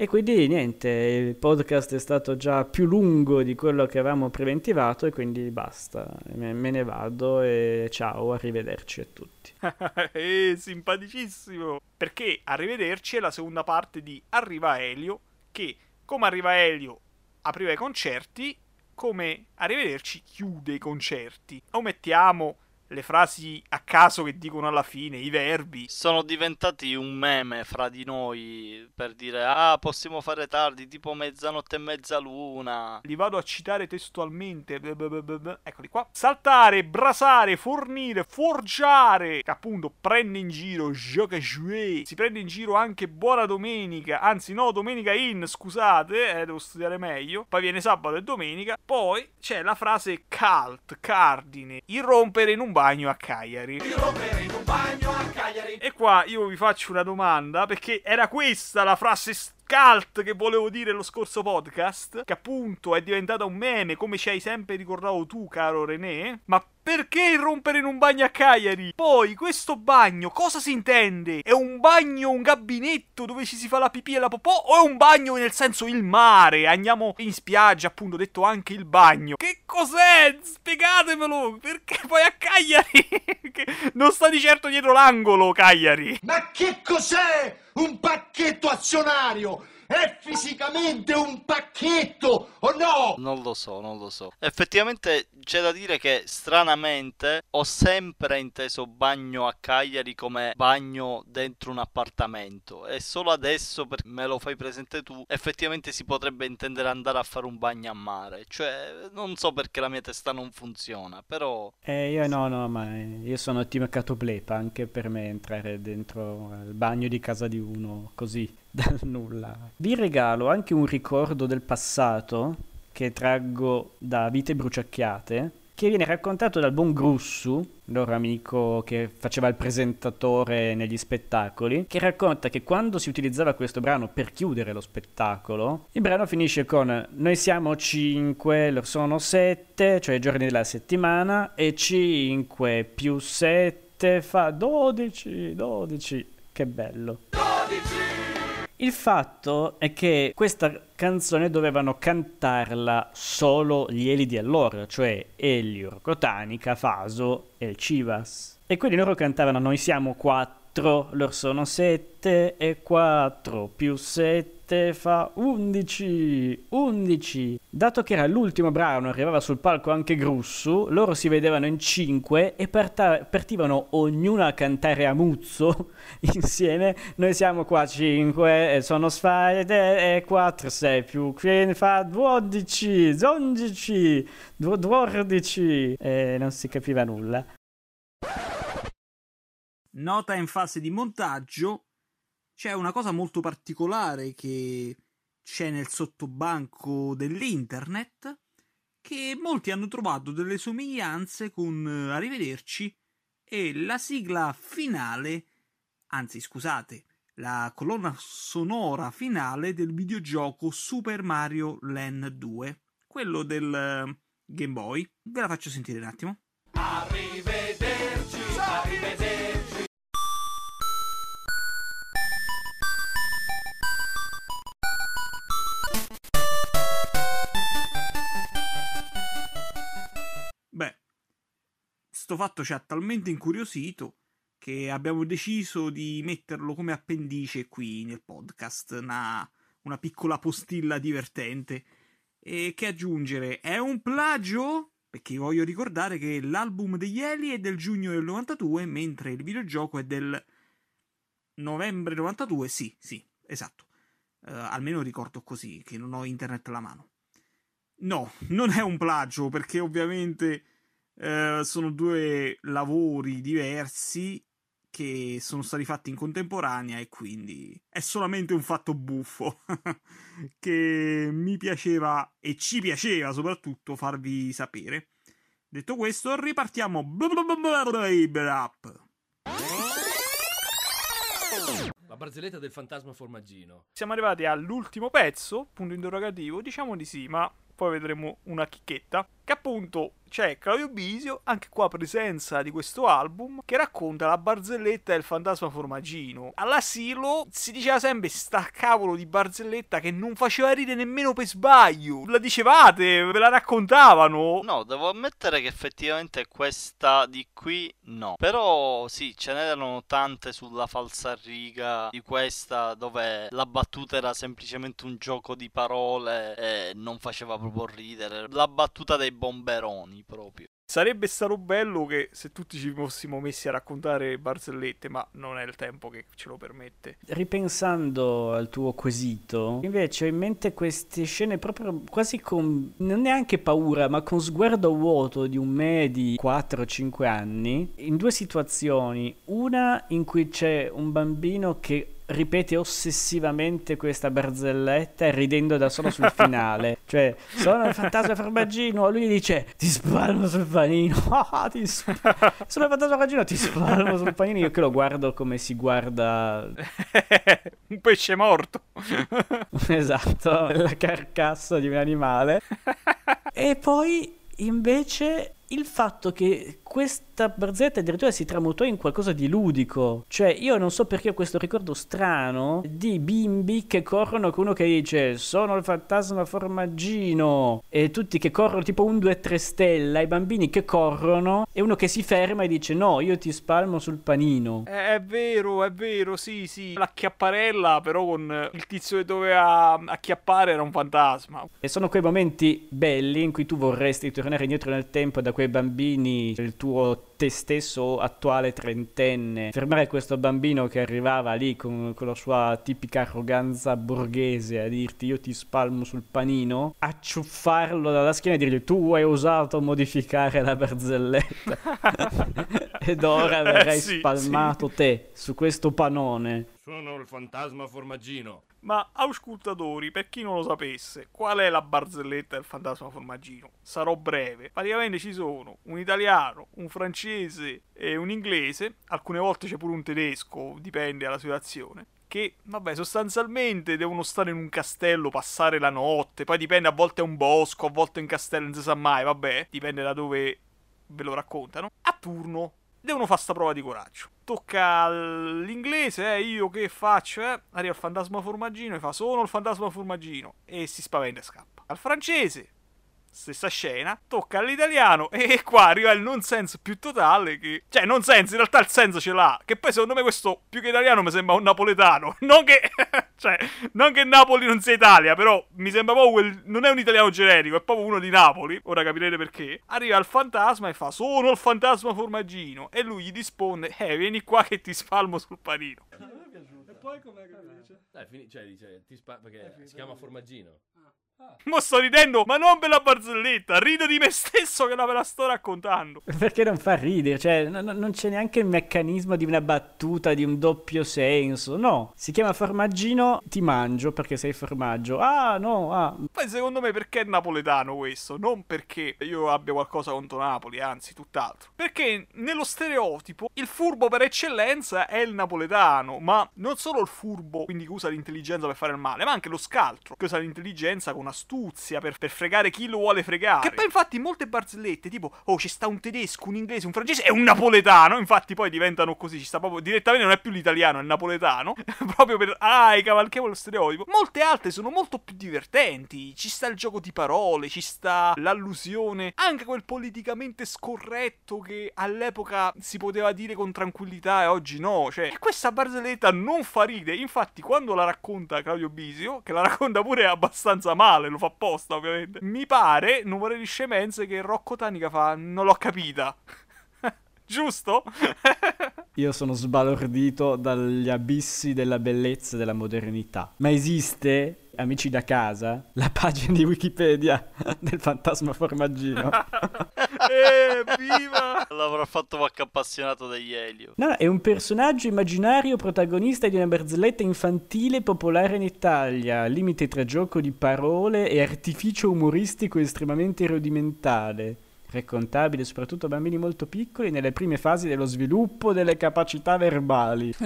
E quindi niente, il podcast è stato già più lungo di quello che avevamo preventivato e quindi basta, me, me ne vado e ciao, arrivederci a tutti. eh, simpaticissimo! Perché arrivederci è la seconda parte di Arriva Elio, che come Arriva Elio apriva i concerti, come Arrivederci chiude i concerti. O mettiamo le frasi a caso che dicono alla fine, i verbi. Sono diventati un meme fra di noi per dire ah possiamo fare tardi, tipo mezzanotte e mezzaluna. Li vado a citare testualmente. Eccoli qua. Saltare, brasare, fornire, forgiare. Che appunto prende in giro, gioca jouer. Si prende in giro anche buona domenica. Anzi no, domenica in, scusate, eh, devo studiare meglio. Poi viene sabato e domenica. Poi c'è la frase cult, cardine. Irrompere in un bagno a Cagliari. Irrompere in un bagno a Cagliari. E qua io vi faccio una domanda, perché era questa la frase cult che volevo dire lo scorso podcast, che appunto è diventata un meme, come ci hai sempre ricordato tu, caro René. Ma perché irrompere in un bagno a Cagliari? Poi, questo bagno, cosa si intende? È un bagno, un gabinetto dove ci si fa la pipì e la popò? O è un bagno nel senso il mare? Andiamo in spiaggia, appunto, detto anche il bagno. Che cos'è? Spiegatemelo! Perché poi a Cagliari? non sta di certo dietro l'angolo, Cagliari. Ma che cos'è un pacchetto azionario? È fisicamente un pacchetto o no? Non lo so, non lo so. Effettivamente c'è da dire che stranamente ho sempre inteso bagno a Cagliari come bagno dentro un appartamento e solo adesso per me lo fai presente tu, effettivamente si potrebbe intendere andare a fare un bagno a mare. Cioè, non so perché la mia testa non funziona, però Eh io no, no, ma io sono team Catoplepa, anche per me entrare dentro il bagno di casa di uno così dal nulla. Vi regalo anche un ricordo del passato che traggo da Vite bruciacchiate, che viene raccontato dal buon Grussu, loro amico che faceva il presentatore negli spettacoli, che racconta che quando si utilizzava questo brano per chiudere lo spettacolo, il brano finisce con noi siamo 5, loro sono 7, cioè i giorni della settimana, e 5 più 7 fa 12, 12, che bello. 12! Il fatto è che questa canzone dovevano cantarla solo gli Eli di allora, cioè Elio, Cotanica, Faso e Civas. E quindi loro cantavano Noi siamo quattro, loro sono sette e quattro più sette fa 11, 11. Dato che era l'ultimo brano, arrivava sul palco anche Grussu, loro si vedevano in cinque e parta- partivano ognuno a cantare a muzzo insieme. Noi siamo qua cinque, e sono sfide e 4, 6 più quindi fa 12, 11, 12 e non si capiva nulla. Nota in fase di montaggio c'è una cosa molto particolare che c'è nel sottobanco dell'internet che molti hanno trovato delle somiglianze con Arrivederci e la sigla finale, anzi scusate, la colonna sonora finale del videogioco Super Mario Land 2, quello del Game Boy. Ve la faccio sentire un attimo. Arrivederci, arrivederci. Sto fatto ci ha talmente incuriosito che abbiamo deciso di metterlo come appendice qui nel podcast, una, una piccola postilla divertente. E che aggiungere? È un plagio? Perché voglio ricordare che l'album degli Eli è del giugno del 92, mentre il videogioco è del novembre 92. Sì, sì, esatto. Uh, almeno ricordo così, che non ho internet alla mano. No, non è un plagio, perché ovviamente uh, sono due lavori diversi che sono stati fatti in contemporanea e quindi è solamente un fatto buffo che mi piaceva e ci piaceva soprattutto farvi sapere. Detto questo, ripartiamo. La barzelletta del fantasma formaggino. Siamo arrivati all'ultimo pezzo, punto interrogativo, diciamo di sì, ma poi vedremo una chicchetta, che appunto c'è Claudio Bisio, anche qua presenza di questo album, che racconta la barzelletta del fantasma formaggino. All'asilo si diceva sempre sta cavolo di barzelletta che non faceva ridere nemmeno per sbaglio. La dicevate, ve la raccontavano? No, devo ammettere che effettivamente questa di qui no. Però sì, ce n'erano tante sulla falsariga di questa dove la battuta era semplicemente un gioco di parole e non faceva proprio ridere. La battuta dei bomberoni proprio. Sarebbe stato bello che se tutti ci fossimo messi a raccontare barzellette, ma non è il tempo che ce lo permette. Ripensando al tuo quesito, invece ho in mente queste scene proprio quasi con non neanche paura, ma con sguardo vuoto di un me di 4-5 anni, in due situazioni. Una in cui c'è un bambino che ripete ossessivamente questa barzelletta ridendo da solo sul finale. cioè, sono il fantasma farmagino. Lui dice: Ti spalmo sul panino. ti sp- sono il fantasma farmagino. Ti spalmo sul panino. Io che lo guardo come si guarda un pesce morto. esatto, la carcassa di un animale. e poi invece il fatto che questa barzelletta addirittura si tramutò in qualcosa di ludico. Cioè, io non so perché ho questo ricordo strano di bimbi che corrono con uno che dice sono il fantasma formaggino e tutti che corrono tipo un 2-3 stella, i bambini che corrono e uno che si ferma e dice no, io ti spalmo sul panino. È, è vero, è vero, sì, sì. La chiapparella però con il tizio che doveva acchiappare era un fantasma. E sono quei momenti belli in cui tu vorresti tornare indietro nel tempo da quei bambini, il tuo te stesso attuale trentenne, fermare questo bambino che arrivava lì con, con, la sua tipica arroganza borghese a dirti io ti spalmo sul panino, acciuffarlo dalla schiena e dirgli tu hai osato modificare la barzelletta ed ora verrai eh, sì, spalmato sì. te su questo panone. Sono il fantasma formaggino. Ma auscultatori, per chi non lo sapesse, qual è la barzelletta del fantasma formaggino? Sarò breve. Praticamente ci sono un italiano, un francese e un inglese, alcune volte c'è pure un tedesco, dipende dalla situazione. Che, vabbè, sostanzialmente devono stare in un castello, passare la notte, poi dipende, a volte è un bosco, a volte è un castello, non si sa mai, vabbè, dipende da dove ve lo raccontano. A turno devono fare sta prova di coraggio. Tocca all'inglese, eh, io che faccio? Eh? Arriva il fantasma formaggino e fa sono il fantasma formaggino e si spaventa e scappa. Al francese, stessa scena, tocca all'italiano e qua arriva il nonsense più totale che... Cioè, nonsense, in realtà il senso ce l'ha, che poi secondo me questo più che italiano mi sembra un napoletano. Non che... cioè, non che Napoli non sia Italia, però mi sembra proprio quel... Non è un italiano generico, è proprio uno di Napoli, ora capirete perché. Arriva il fantasma e fa sono il fantasma formaggino e lui gli risponde eh, vieni qua che ti spalmo sul panino. E poi com'è che dice? Dai, fini- cioè dice, ti spa- perché si chiama formaggino. Mo sto ridendo, ma non per la barzelletta, rido di me stesso che la ve la sto raccontando. Perché non fa ridere? Cioè, no- no- non c'è neanche il meccanismo di una battuta, di un doppio senso. No, si chiama formaggino, ti mangio perché sei formaggio. Ah, no, ah. Poi secondo me perché è napoletano questo? Non perché io abbia qualcosa contro Napoli, anzi, tutt'altro. Perché nello stereotipo il furbo per eccellenza è il napoletano, ma non solo il furbo, quindi che usa l'intelligenza per fare il male, ma anche lo scaltro, che usa l'intelligenza con astuzia per, per fregare chi lo vuole fregare. Che poi infatti molte barzellette, tipo, oh ci sta un tedesco, un inglese, un francese e un napoletano, infatti poi diventano così, ci sta proprio direttamente non è più l'italiano, è il napoletano, proprio per, ah, i cavalchiamo lo stereotipo. Molte altre sono molto più divertenti, ci sta il gioco di parole, ci sta l'allusione, anche quel politicamente scorretto che all'epoca si poteva dire con tranquillità e oggi no, cioè, questa barzelletta non fa ride, infatti quando la racconta Claudio Bisio, che la racconta pure abbastanza male, lo fa apposta ovviamente. Mi pare, vorrei di scemenze, che Rocco Tanica fa non l'ho capita. Giusto? Io sono sbalordito dagli abissi della bellezza e della modernità. Ma esiste, amici da casa, la pagina di Wikipedia del fantasma formaggino? Evviva! L'avrà fatto qualche appassionato degli Elio. No, è un personaggio immaginario protagonista di una barzelletta infantile popolare in Italia, limite tra gioco di parole e artificio umoristico estremamente rudimentale, raccontabile soprattutto a bambini molto piccoli nelle prime fasi dello sviluppo delle capacità verbali.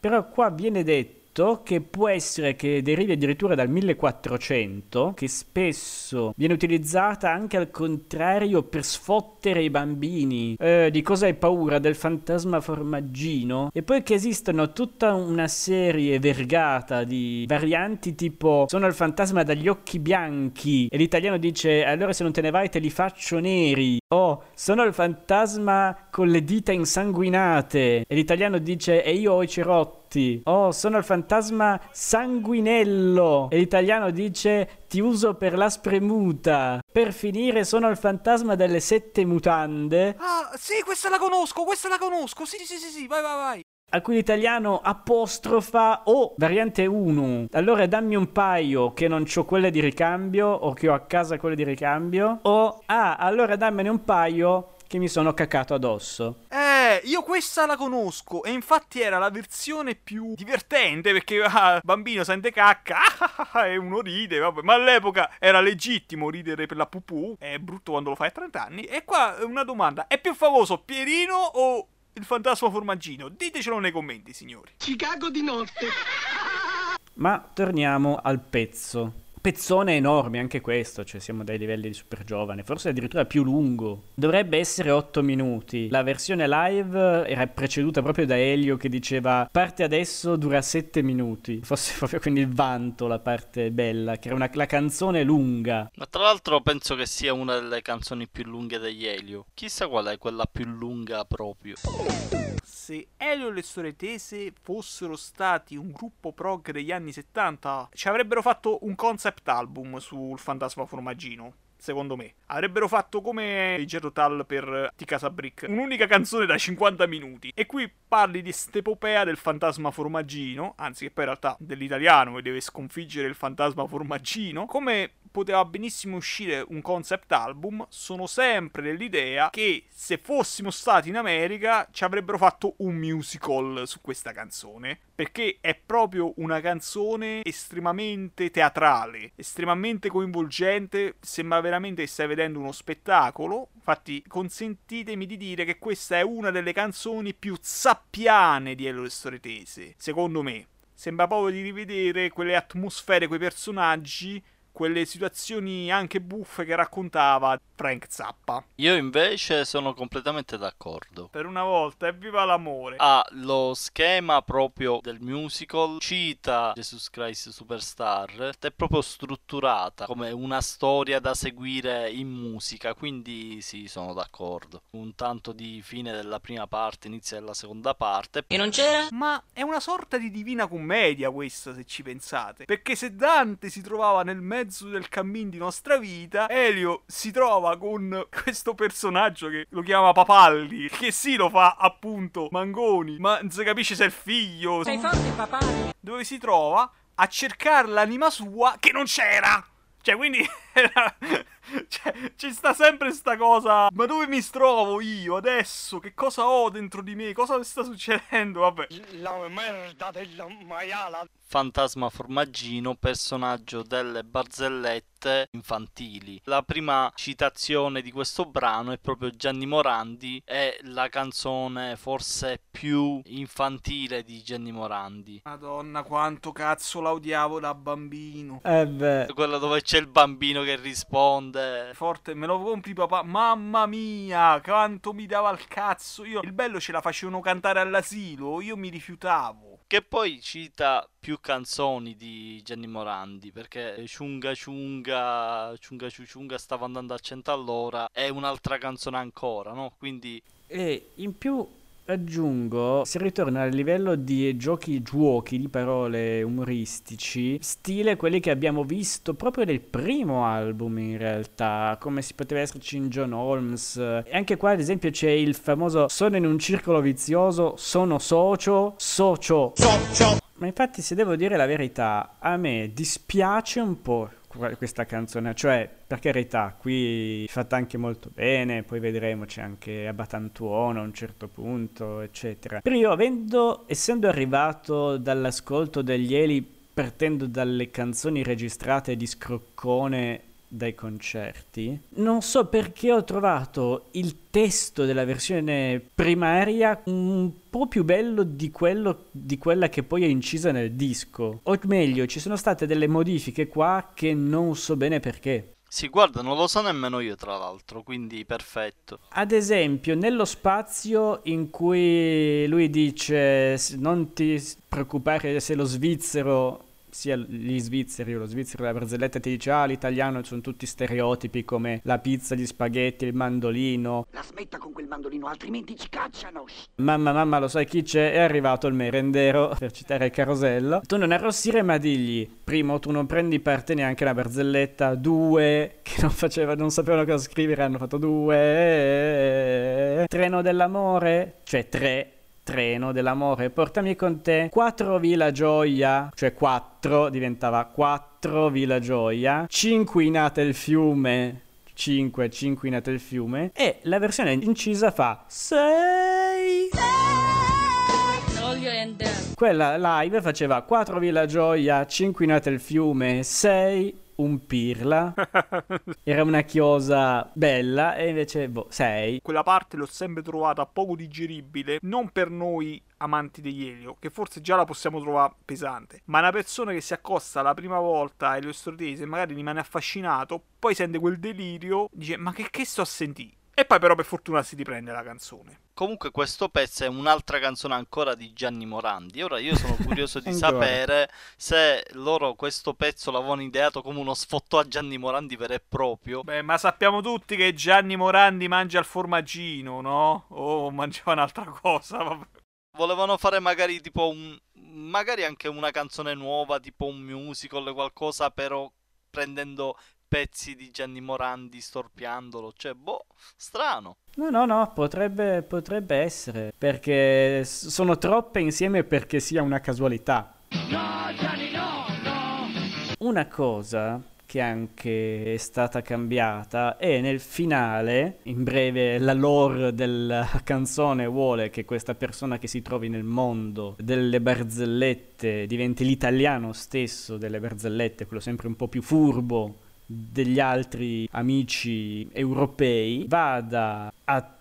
Però qua viene detto che può essere che derivi addirittura dal 1400, che spesso viene utilizzata anche al contrario per sfottere i bambini. Eh, di cosa hai paura? Del fantasma formaggino? E poi che esistono tutta una serie vergata di varianti tipo sono il fantasma dagli occhi bianchi e l'italiano dice allora se non te ne vai te li faccio neri. Oh, sono il fantasma con le dita insanguinate e l'italiano dice e io ho i cerotti. Oh, sono il fantasma sanguinello. E l'italiano dice ti uso per la spremuta. Per finire, sono il fantasma delle sette mutande. Ah, sì, questa la conosco, questa la conosco. Sì, sì, sì, sì, vai, vai, vai. A cui l'italiano apostrofa o oh, variante 1. Allora dammi un paio che non ho quelle di ricambio o che ho a casa quelle di ricambio. O ah, allora dammene un paio che mi sono cacato addosso. Eh, io questa la conosco e infatti era la versione più divertente perché ah, bambino sente cacca ah, e uno ride, vabbè, ma all'epoca era legittimo ridere per la pupù, è brutto quando lo fai a 30 anni. E qua una domanda, è più famoso Pierino o il fantasma formaggino? Ditecelo nei commenti, signori. Chicago di notte. Ma torniamo al pezzo. Pezzone enorme anche questo, cioè siamo dai livelli di super giovane, forse addirittura più lungo. Dovrebbe essere 8 minuti. La versione live era preceduta proprio da Elio che diceva parte adesso dura 7 minuti. Fosse proprio quindi il vanto la parte bella, che era una, la canzone lunga. Ma tra l'altro penso che sia una delle canzoni più lunghe degli Elio. Chissà qual è quella più lunga proprio. Se Elio e le storie tese fossero stati un gruppo prog degli anni 70, ci avrebbero fatto un concept album sul fantasma formaggino. Secondo me, avrebbero fatto come i Gerotal per Tika Sabrick, un'unica canzone da 50 minuti. E qui parli di stepopea del fantasma formaggino, anzi, che poi in realtà dell'italiano che deve sconfiggere il fantasma formaggino. Come poteva benissimo uscire un concept album, sono sempre dell'idea che se fossimo stati in America ci avrebbero fatto un musical su questa canzone, perché è proprio una canzone estremamente teatrale, estremamente coinvolgente, sembra veramente stai vedendo uno spettacolo. Infatti, consentitemi di dire che questa è una delle canzoni più zappiane di Ello le Storie Tese, secondo me. Sembra proprio di rivedere quelle atmosfere, quei personaggi quelle situazioni anche buffe che raccontava Frank Zappa. Io invece sono completamente d'accordo. Per una volta, evviva l'amore. Ha lo schema proprio del musical, cita Jesus Christ Superstar, è proprio strutturata come una storia da seguire in musica, quindi sì, sono d'accordo. Un tanto di fine della prima parte, inizio della seconda parte. E non c'era? Ma è una sorta di divina commedia questa, se ci pensate. Perché se Dante si trovava nel mezzo del cammin di nostra vita, Elio si trova con questo personaggio che lo chiama Papalli, che sì lo fa appunto Mangoni, ma non si capisce se è il figlio. Sei forte Papalli. Dove si trova a cercare l'anima sua che non c'era. Cioè, quindi cioè, ci sta sempre sta cosa. Ma dove mi trovo io adesso? Che cosa ho dentro di me? Cosa sta succedendo? Vabbè. La merda della maiala. Fantasma Formaggino, personaggio delle barzellette infantili. La prima citazione di questo brano è proprio Gianni Morandi, è la canzone forse più infantile di Gianni Morandi. Madonna, quanto cazzo la odiavo da bambino. Eh beh. Quella dove c'è il bambino che risponde. Forte, me lo compri papà? Mamma mia, quanto mi dava il cazzo. Io il bello ce la facevano cantare all'asilo, io mi rifiutavo. Che poi cita più canzoni di Gianni Morandi perché Ciunga Ciunga Ciunga Ciunga stava andando a 100 all'ora è un'altra canzone ancora, no? Quindi E in più aggiungo, si ritorna al livello di giochi giuochi di parole umoristici, stile quelli che abbiamo visto proprio nel primo album in realtà, come si poteva esserci in John Holmes. E anche qua ad esempio c'è il famoso sono in un circolo vizioso, sono socio, socio. Socio. Ma infatti se devo dire la verità, a me dispiace un po' questa canzone, cioè per carità, qui fatta anche molto bene, poi vedremo c'è anche Abbatantuono a un certo punto, eccetera. Però io avendo, essendo arrivato dall'ascolto degli Eli, partendo dalle canzoni registrate di Scroccone dai concerti, non so perché ho trovato il testo della versione primaria un po' più bello di, quello, di quella che poi è incisa nel disco. O meglio, ci sono state delle modifiche qua che non so bene perché. Sì, guarda, non lo so nemmeno io, tra l'altro, quindi perfetto. Ad esempio, nello spazio in cui lui dice non ti preoccupare se lo svizzero sia gli svizzeri, lo svizzero della barzelletta ti dice ah l'italiano sono tutti stereotipi come la pizza, gli spaghetti, il mandolino. La smetta con quel mandolino altrimenti ci cacciano. Mamma mamma lo sai chi c'è? È arrivato il merendero per citare il carosello. Tu non arrossire ma digli primo tu non prendi parte neanche la barzelletta, due che non, faceva, non sapevano cosa scrivere hanno fatto due treno dell'amore, cioè tre treno dell'amore, portami con te. 4 Villa Gioia, cioè 4 diventava 4 Villa Gioia. 5 inate il fiume. 5, 5 inate il fiume. E la versione incisa fa 6. Quella live faceva 4 Villa Gioia, 5 inate il fiume, 6 un pirla. Era una chiosa bella e invece, boh, sei. Quella parte l'ho sempre trovata poco digeribile, non per noi amanti degli Elio, che forse già la possiamo trovare pesante, ma una persona che si accosta la prima volta ai Elio Stordesi e magari rimane affascinato, poi sente quel delirio, dice ma che, che sto a sentire? E poi però per fortuna si riprende la canzone. Comunque questo pezzo è un'altra canzone ancora di Gianni Morandi. Ora io sono curioso di sapere se loro questo pezzo l'avevano ideato come uno sfotto a Gianni Morandi vero e proprio. Beh, ma sappiamo tutti che Gianni Morandi mangia il formaggino, no? O mangiava un'altra cosa, vabbè. Volevano fare magari tipo un... magari anche una canzone nuova, tipo un musical, qualcosa, però prendendo pezzi di Gianni Morandi storpiandolo, cioè, boh, strano. No, no, no, potrebbe, potrebbe essere, perché sono troppe insieme perché sia una casualità. No, Gianni, no, no! Una cosa che anche è stata cambiata e nel finale, in breve, la lore della canzone vuole che questa persona che si trovi nel mondo delle barzellette diventi l'italiano stesso delle barzellette, quello sempre un po' più furbo degli altri amici europei vada a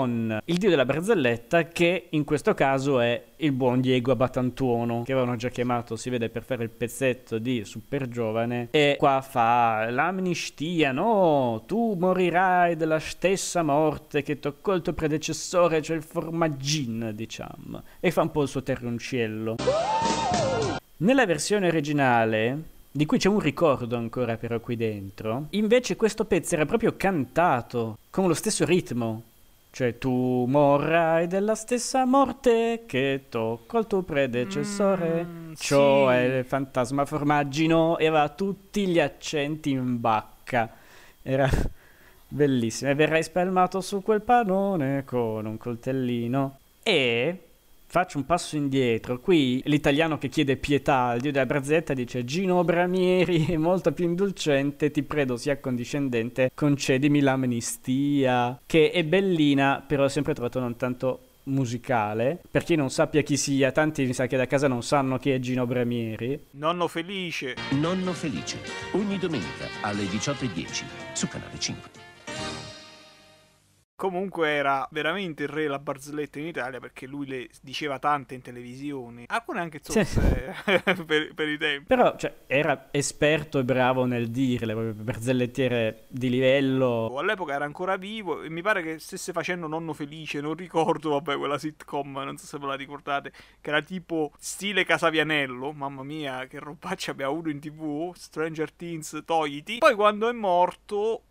con il dio della barzelletta che in questo caso è il buon Diego Abatantuono che avevano già chiamato si vede per fare il pezzetto di Super Giovane. E qua fa l'amnistia no? Tu morirai della stessa morte che toccò il tuo predecessore cioè il formaggin diciamo. E fa un po' il suo terronciello nella versione originale di cui c'è un ricordo ancora però qui dentro. Invece questo pezzo era proprio cantato con lo stesso ritmo, cioè tu morrai della stessa morte che toccò il tuo predecessore. Mm, cioè sì. il fantasma formaggino e aveva tutti gli accenti in bacca. Era bellissimo. E verrai spalmato su quel panone con un coltellino. E faccio un passo indietro. Qui l'italiano che chiede pietà al dio della brazzetta dice Gino Bramieri è molto più indulgente, ti prego sia condiscendente, concedimi l'amnistia, che è bellina, però ho sempre trovato non tanto musicale. Per chi non sappia chi sia, tanti mi sa che da casa non sanno chi è Gino Bramieri. Nonno Felice. Nonno Felice, ogni domenica alle 18.10 su Canale 5. Comunque era veramente il re della barzelletta in Italia perché lui le diceva tante in televisione, alcune anche Sì. zozze per, per i tempi. Però, cioè, era esperto e bravo nel dirle, barzellettiere di livello. All'epoca era ancora vivo e mi pare che stesse facendo Nonno Felice, non ricordo, vabbè, quella sitcom, non so se ve la ricordate, che era tipo stile Casavianello, mamma mia, che robaccia abbiamo avuto in tv, Stranger Things, togliti. Poi quando è morto,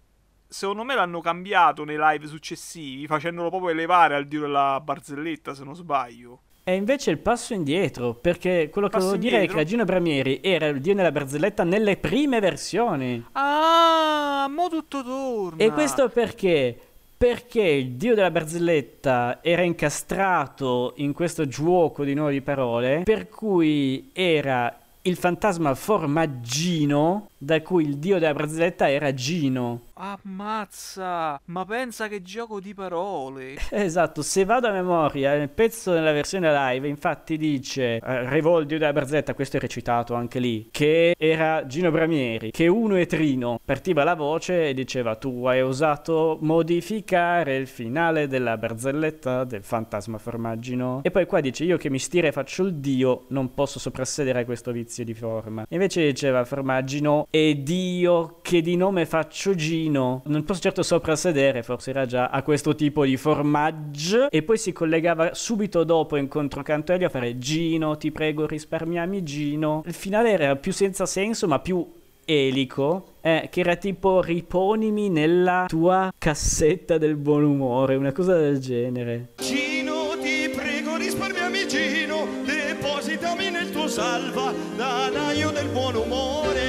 secondo me l'hanno cambiato nei live successivi, facendolo proprio elevare al dio della barzelletta, se non sbaglio. E invece il passo indietro, perché quello che Passo volevo dire è indietro? che Gino Bramieri era il dio della barzelletta nelle prime versioni. Ah, mo tutto torna. E questo perché? Perché il dio della barzelletta era incastrato in questo gioco di nuove parole, per cui era il fantasma formaggino, da cui il dio della barzelletta era Gino. Ammazza, ma pensa che gioco di parole. Esatto, se vado a memoria, nel pezzo della versione live infatti dice eh, Revol, dio della barzelletta, questo è recitato anche lì, che era Gino Bramieri, che uno e Trino, partiva la voce e diceva tu hai osato modificare il finale della barzelletta del fantasma formaggino. E poi qua dice io che mi stira e faccio il dio, non posso soprassedere a questo vizio di forma. Invece diceva formaggino e dio che di nome faccio Gino, non posso certo soprassedere, forse era già a questo tipo di formaggio. E poi si collegava subito dopo in controcanto a fare Gino, ti prego risparmiami Gino. Il finale era più senza senso ma più elico, eh, che era tipo riponimi nella tua cassetta del buon umore, una cosa del genere. Gino, ti prego, risparmiami Gino, depositami nel tuo salva, danaio del buon umore.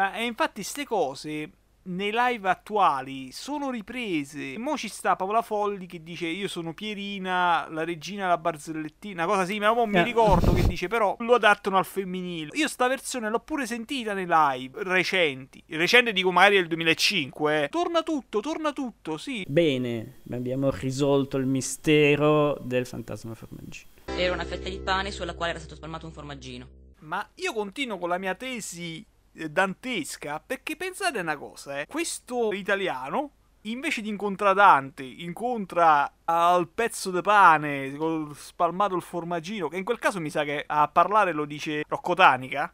Ma e infatti ste cose nei live attuali sono riprese. Mo ci sta Paola Folli che dice io sono Pierina, la regina della barzellettina, una cosa simile, ma mo mi Eh. ricordo che dice però lo adattano al femminile. Io sta versione l'ho pure sentita nei live recenti. Recente dico magari del 2005, eh. Torna tutto, torna tutto, sì. Bene, abbiamo risolto il mistero del fantasma formaggino. Era una fetta di pane sulla quale era stato spalmato un formaggino. Ma io continuo con la mia tesi eh, dantesca perché pensate una cosa, eh. Questo italiano invece di incontrare Dante, incontra al pezzo di pane spalmato il formaggino, che in quel caso mi sa che a parlare lo dice Rocco Tanica.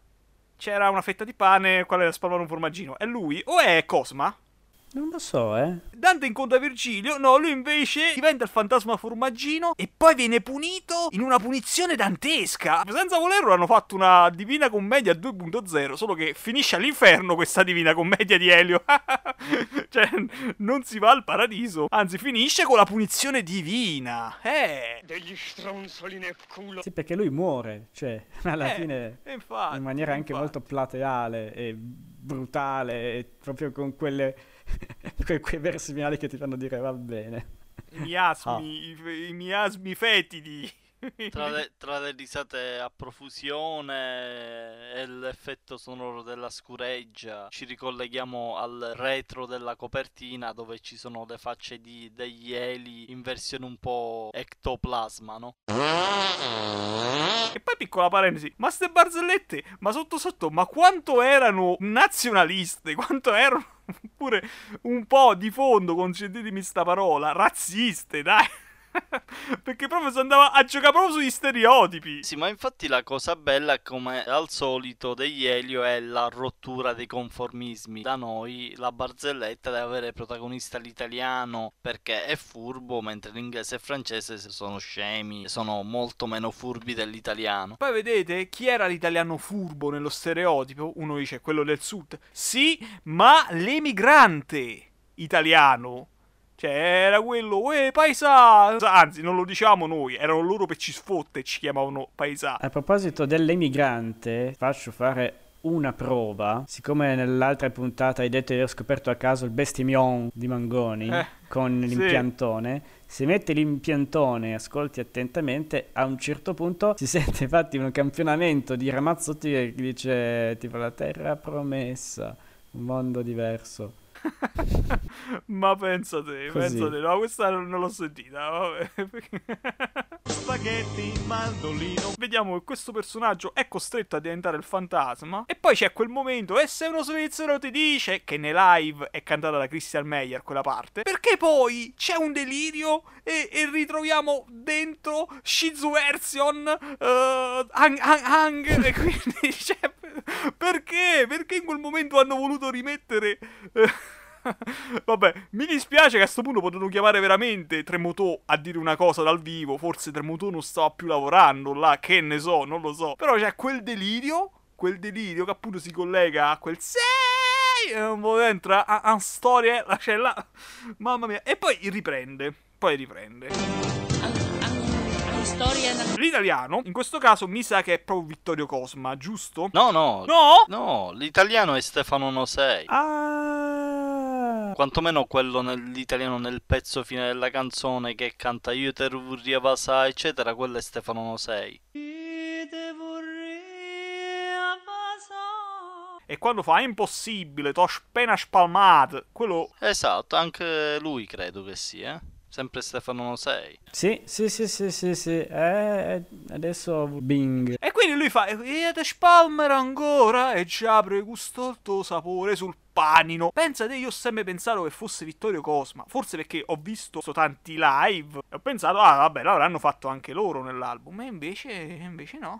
C'era una fetta di pane, quale era spalmato un formaggino. È lui o è Cosma? Non lo so, eh. Dante incontra Virgilio, no, lui invece diventa il fantasma formaggino e poi viene punito in una punizione dantesca. Senza volerlo hanno fatto una Divina Commedia 2.0, solo che finisce all'inferno questa Divina Commedia di Elio. cioè, non si va al paradiso, anzi finisce con la punizione divina. Eh. Degli stronzoli nel culo. Sì, perché lui muore, cioè, alla Eh, fine infatti, in maniera anche infatti. molto plateale e brutale, e proprio con quelle que- quei versi finali che ti fanno dire va bene. I miasmi, i, i miasmi fetidi. Tra le, tra le risate a profusione e l'effetto sonoro della scureggia, ci ricolleghiamo al retro della copertina dove ci sono le facce di, degli eli in versione un po' ectoplasma, no? E poi piccola parentesi, ma ste barzellette, ma sotto sotto, ma quanto erano nazionaliste, quanto erano pure un po' di fondo, concedetemi sta parola, razziste, dai. Perché proprio si andava a giocare proprio sugli stereotipi. Sì, ma infatti la cosa bella, come al solito, degli Elio è la rottura dei conformismi. Da noi la barzelletta deve avere protagonista l'italiano perché è furbo, mentre l'inglese e il francese sono scemi, sono molto meno furbi dell'italiano. Poi vedete chi era l'italiano furbo nello stereotipo? Uno dice quello del sud. Sì, ma l'emigrante italiano. Cioè, era quello, uè, paesa! Anzi, non lo diciamo noi, erano loro per ci sfotte e ci chiamavano paesa. A proposito dell'emigrante, faccio fare una prova. Siccome nell'altra puntata hai detto di aver scoperto a caso il bestimion di Mangoni Eh, con sì. l'impiantone, se metti l'impiantone e ascolti attentamente, a un certo punto si sente infatti un campionamento di Ramazzotti che dice tipo la terra promessa, un mondo diverso. Ma pensa te, Così. pensa te. No, questa non l'ho sentita. Vabbè. Spaghetti, mandolino. Vediamo che questo personaggio è costretto a diventare il fantasma. E poi c'è quel momento, e se uno svizzero ti dice, che nei live è cantata da Christian Meyer quella parte. Perché poi c'è un delirio e, e ritroviamo dentro Shizu Version, eh, Hang, Hang, Hang, e quindi, cioè, perché? Perché in quel momento hanno voluto rimettere... eh, Vabbè, mi dispiace che a sto punto potevano chiamare veramente Tremotò a dire una cosa dal vivo. Forse Tremotò non stava più lavorando là, che ne so, non lo so. Però c'è quel delirio, quel delirio che appunto si collega a quel sei e un po' entra a, a storia, la c'è là. Mamma mia. E poi riprende, poi riprende. L'italiano, in questo caso, mi sa che è proprio Vittorio Cosma, giusto? No, no. No? No, l'italiano è Stefano Nosei. Ah, Quantomeno quello nell'italiano nel pezzo fine della canzone che canta Io te vorrei passare, eccetera, quello è Stefano Nosei. E quando fa è impossibile, t'ho appena spalmato, quello Esatto, anche lui credo che sia, eh? Sempre Stefano Nosei. sì, sì, sì, sì, sì, sì. Eh, adesso Bing. E quindi lui fa, e te spalmera ancora e pregusto il tuo sapore sul panino. Pensate, io ho sempre pensato che fosse Vittorio Cosma, forse perché ho visto so tanti live e ho pensato, ah vabbè, l'avranno fatto anche loro nell'album, e invece, invece no.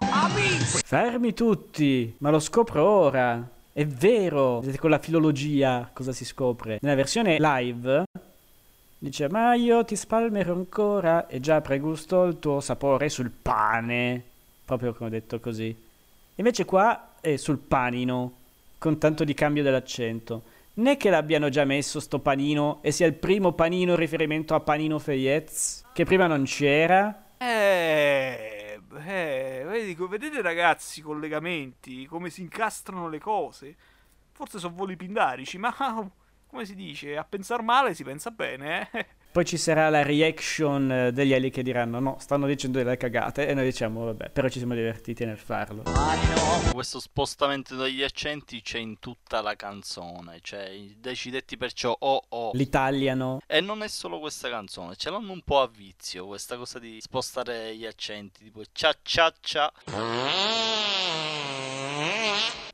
Fermi tutti, ma lo scopro ora. È vero, vedete con la filologia cosa si scopre. Nella versione live dice ma io ti spalmerò ancora e già pregusto il tuo sapore sul pane. Proprio come ho detto così. Invece qua è sul panino, con tanto di cambio dell'accento. Né che l'abbiano già messo sto panino e sia il primo panino in riferimento a Panino Feyez, che prima non c'era. Eh, eh, vedi, vedete ragazzi i collegamenti, come si incastrano le cose? Forse sono voli pindarici, ma come si dice, a pensar male si pensa bene, eh? Poi ci sarà la reaction eh, degli ali che diranno no, stanno dicendo delle cagate e noi diciamo vabbè, però ci siamo divertiti nel farlo. Questo spostamento degli accenti c'è in tutta la canzone, cioè decidetti perciò o o. L'italiano. E non è solo questa canzone, ce l'hanno un po' a vizio questa cosa di spostare gli accenti, tipo cia cia cia.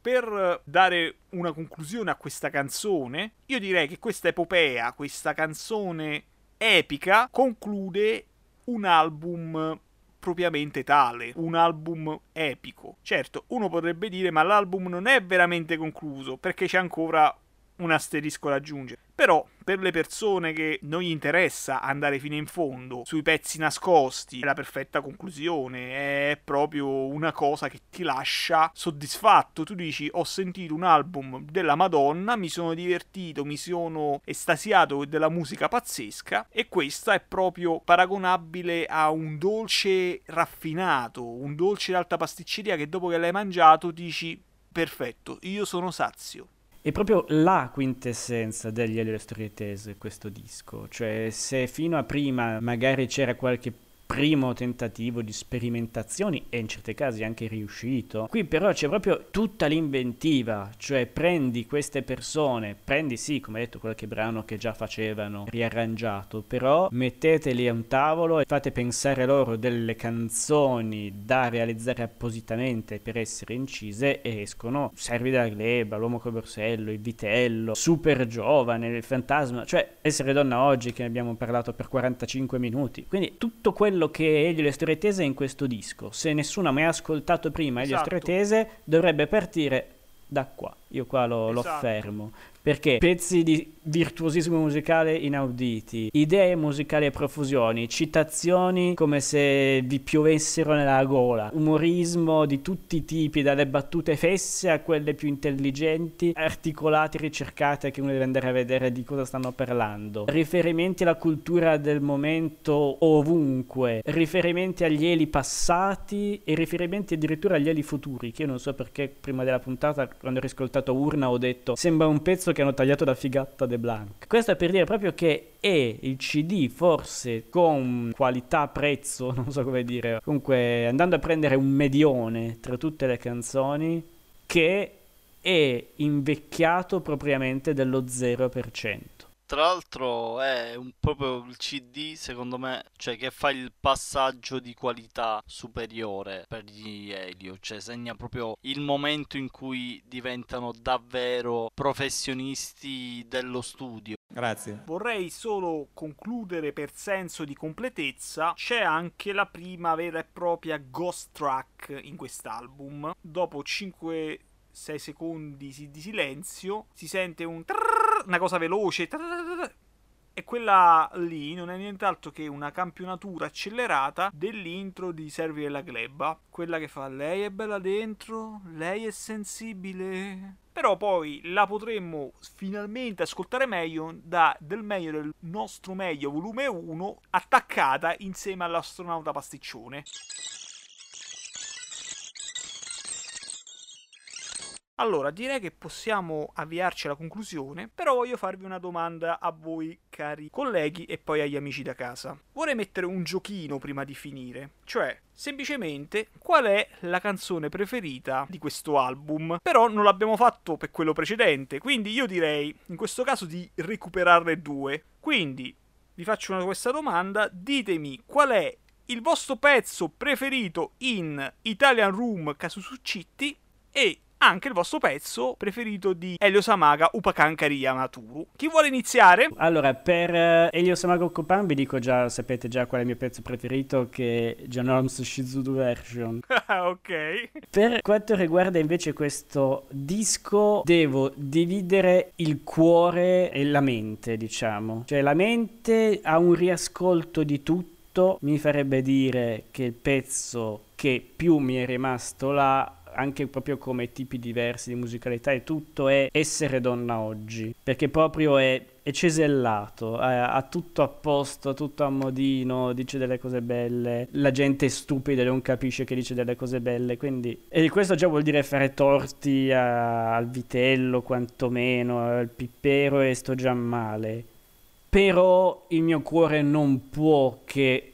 Per dare una conclusione a questa canzone, io direi che questa epopea, questa canzone epica, conclude un album propriamente tale, un album epico. Certo, uno potrebbe dire ma l'album non è veramente concluso perché c'è ancora un asterisco da aggiungere. Però, per le persone che non gli interessa andare fino in fondo sui pezzi nascosti, è la perfetta conclusione. È proprio una cosa che ti lascia soddisfatto. Tu dici: Ho sentito un album della Madonna, mi sono divertito, mi sono estasiato della musica pazzesca. E questa è proprio paragonabile a un dolce raffinato, un dolce d'alta pasticceria che dopo che l'hai mangiato dici: Perfetto, io sono sazio. È proprio la quintessenza degli Elio e le storie tese questo disco, cioè se fino a prima magari c'era qualche primo tentativo di sperimentazioni e in certi casi anche riuscito. Qui però c'è proprio tutta l'inventiva, cioè prendi queste persone, prendi sì, come detto, qualche brano che già facevano riarrangiato, però metteteli a un tavolo e fate pensare loro delle canzoni da realizzare appositamente per essere incise e escono Servi della Gleba, L'uomo col borsello, Il vitello, Super giovane, Il fantasma, cioè Essere donna oggi che ne abbiamo parlato per 45 minuti. Quindi tutto quello che Elio e le storie tese è in questo disco. Se nessuno ha mai ascoltato prima Elio Esatto. storie tese, dovrebbe partire da qua. Io qua lo, lo Esatto. fermo. Perché pezzi di virtuosismo musicale inauditi, idee musicali a profusioni, citazioni come se vi piovessero nella gola, umorismo di tutti i tipi, dalle battute fesse a quelle più intelligenti, articolate, ricercate, che uno deve andare a vedere di cosa stanno parlando. Riferimenti alla cultura del momento ovunque, riferimenti agli eli passati e riferimenti addirittura agli eli futuri, che io non so perché prima della puntata, quando ho riscoltato Urna, ho detto sembra un pezzo che hanno tagliato da Figatta de Blanc. Questo è per dire proprio che è il CD forse con qualità prezzo, non so come dire, comunque andando a prendere un medione tra tutte le canzoni che è invecchiato propriamente dello 0%. Tra l'altro è un, proprio il CD, secondo me, cioè che fa il passaggio di qualità superiore per gli Elio, cioè segna proprio il momento in cui diventano davvero professionisti dello studio. Grazie. Vorrei solo concludere per senso di completezza, c'è anche la prima vera e propria ghost track in quest'album. Dopo 5 6 secondi di silenzio si sente un trrr, una cosa veloce e quella lì non è nient'altro che una campionatura accelerata dell'intro di Servi della Gleba. Quella che fa lei è bella dentro, lei è sensibile. Però poi la potremmo finalmente ascoltare meglio da Del meglio del nostro meglio volume 1 attaccata insieme all'astronauta pasticcione. Allora, direi che possiamo avviarci alla conclusione, però voglio farvi una domanda a voi cari colleghi e poi agli amici da casa. Vorrei mettere un giochino prima di finire, cioè semplicemente qual è la canzone preferita di questo album. Però non l'abbiamo fatto per quello precedente, quindi io direi in questo caso di recuperarne due. Quindi vi faccio una, questa domanda, ditemi qual è il vostro pezzo preferito in Italian Room Casusuccitti e anche il vostro pezzo preferito di Elio Samaga Upakan Kariya Maturu. Chi vuole iniziare? Allora, per uh, Elio Samaga Upakan vi dico già, sapete già qual è il mio pezzo preferito che è John Holmes Shizudu Version. ok. Per quanto riguarda invece questo disco, devo dividere il cuore e la mente, diciamo. Cioè la mente ha un riascolto di tutto, mi farebbe dire che il pezzo che più mi è rimasto là anche proprio come tipi diversi di musicalità e tutto è essere donna oggi perché proprio è, è cesellato ha, ha, tutto a posto tutto a modino dice delle cose belle la gente è stupida e non capisce che dice delle cose belle quindi e questo già vuol dire fare torti a, al vitello quantomeno al pippero e sto già male. Però il mio cuore non può che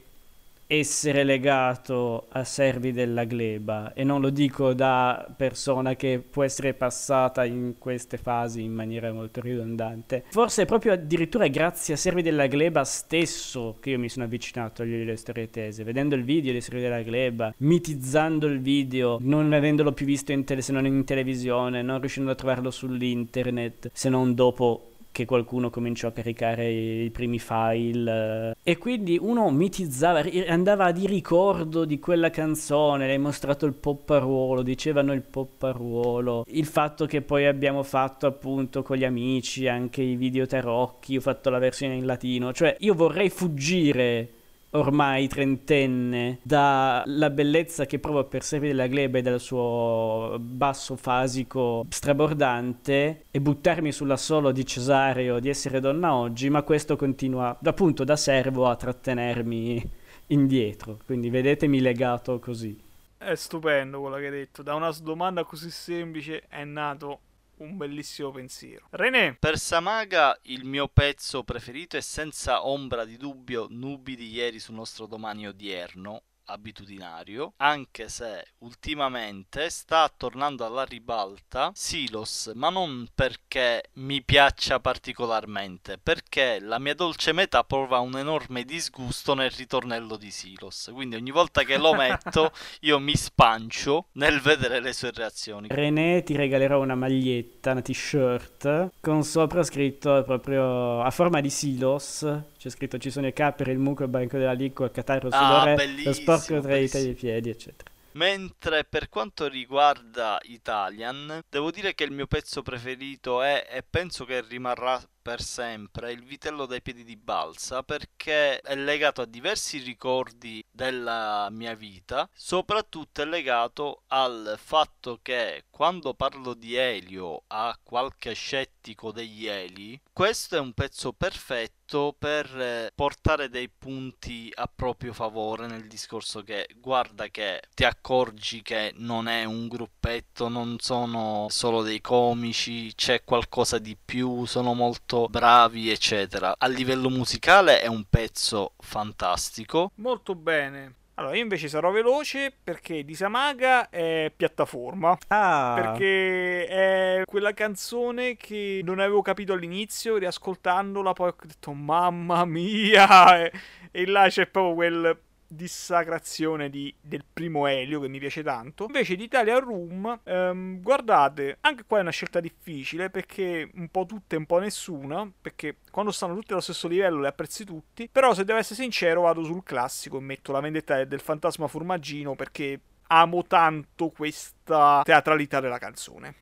essere legato a servi della gleba. E non lo dico da persona che può essere passata in queste fasi in maniera molto ridondante. Forse è proprio addirittura grazie a servi della gleba stesso che io mi sono avvicinato alle storie tese vedendo il video di servi della gleba mitizzando il video non avendolo più visto in tele- se non in televisione non riuscendo a trovarlo sull'internet se non dopo che qualcuno cominciò a caricare i primi file e quindi uno mitizzava, andava di ricordo di quella canzone, le hai mostrato il popparuolo, dicevano il popparuolo, il fatto che poi abbiamo fatto appunto con gli amici anche i video tarocchi, ho fatto la versione in latino, cioè io vorrei fuggire ormai trentenne dalla bellezza che prova per Servi della Gleba e dal suo basso fasico strabordante e buttarmi sulla solo di Cesareo di essere donna oggi, ma questo continua appunto da servo a trattenermi indietro, quindi vedetemi legato così. È stupendo quello che hai detto, da una domanda così semplice è nato un bellissimo pensiero. René. Per Samaga il mio pezzo preferito è senza ombra di dubbio Nubi di ieri sul nostro domani odierno, abitudinario, anche se ultimamente sta tornando alla ribalta Silos, ma non perché mi piaccia particolarmente, perché la mia dolce metà prova un enorme disgusto nel ritornello di Silos, quindi ogni volta che lo metto io mi spancio nel vedere le sue reazioni. René ti regalerò una maglietta, una t-shirt con sopra scritto proprio a forma di Silos c'è scritto ci sono i capri, il muco, il banco della licua, il catarro, sudore, ah, lo sporco tra i tagli piedi, eccetera. Mentre per quanto riguarda Italian, devo dire che il mio pezzo preferito è, e penso che rimarrà per sempre il vitello dai piedi di balsa perché è legato a diversi ricordi della mia vita, soprattutto è legato al fatto che quando parlo di Elio a qualche scettico degli Eli, questo è un pezzo perfetto per eh, portare dei punti a proprio favore nel discorso che guarda che ti accorgi che non è un gruppetto, non sono solo dei comici, c'è qualcosa di più, sono molto molto bravi, eccetera. A livello musicale è un pezzo fantastico. Molto bene. Allora, io invece sarò veloce perché Disamaga è piattaforma. Ah. Perché è quella canzone che non avevo capito all'inizio, riascoltandola poi ho detto mamma mia! E, e là c'è proprio quel dissacrazione di, del primo Elio che mi piace tanto. Invece di Italia Room, ehm, guardate, anche qua è una scelta difficile perché un po' tutte e un po' nessuna, perché quando stanno tutte allo stesso livello le apprezzi tutti, però se devo essere sincero vado sul classico e metto la vendetta del fantasma formaggino perché amo tanto questa teatralità della canzone.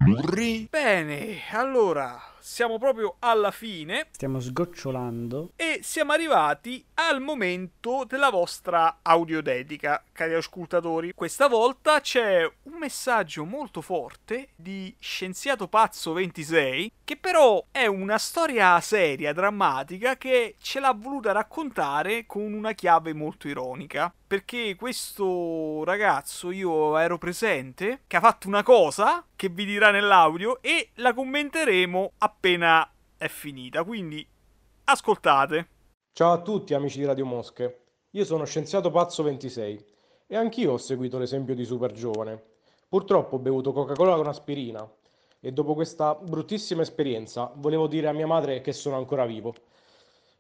Bene, allora siamo proprio alla fine Stiamo sgocciolando. e siamo arrivati al momento della vostra audiodedica, cari ascoltatori. Questa volta c'è un messaggio molto forte di Scienziato Pazzo 26, che però è una storia seria, drammatica, che ce l'ha voluta raccontare con una chiave molto ironica. Perché questo ragazzo, io ero presente, che ha fatto una cosa che vi dirà nell'audio e la commenteremo appena è finita. Quindi ascoltate. Ciao a tutti amici di Radio Mosche, io sono Scienziato Pazzo 26 e anch'io ho seguito l'esempio di Super Giovane. Purtroppo ho bevuto Coca-Cola con aspirina e dopo questa bruttissima esperienza volevo dire a mia madre che sono ancora vivo.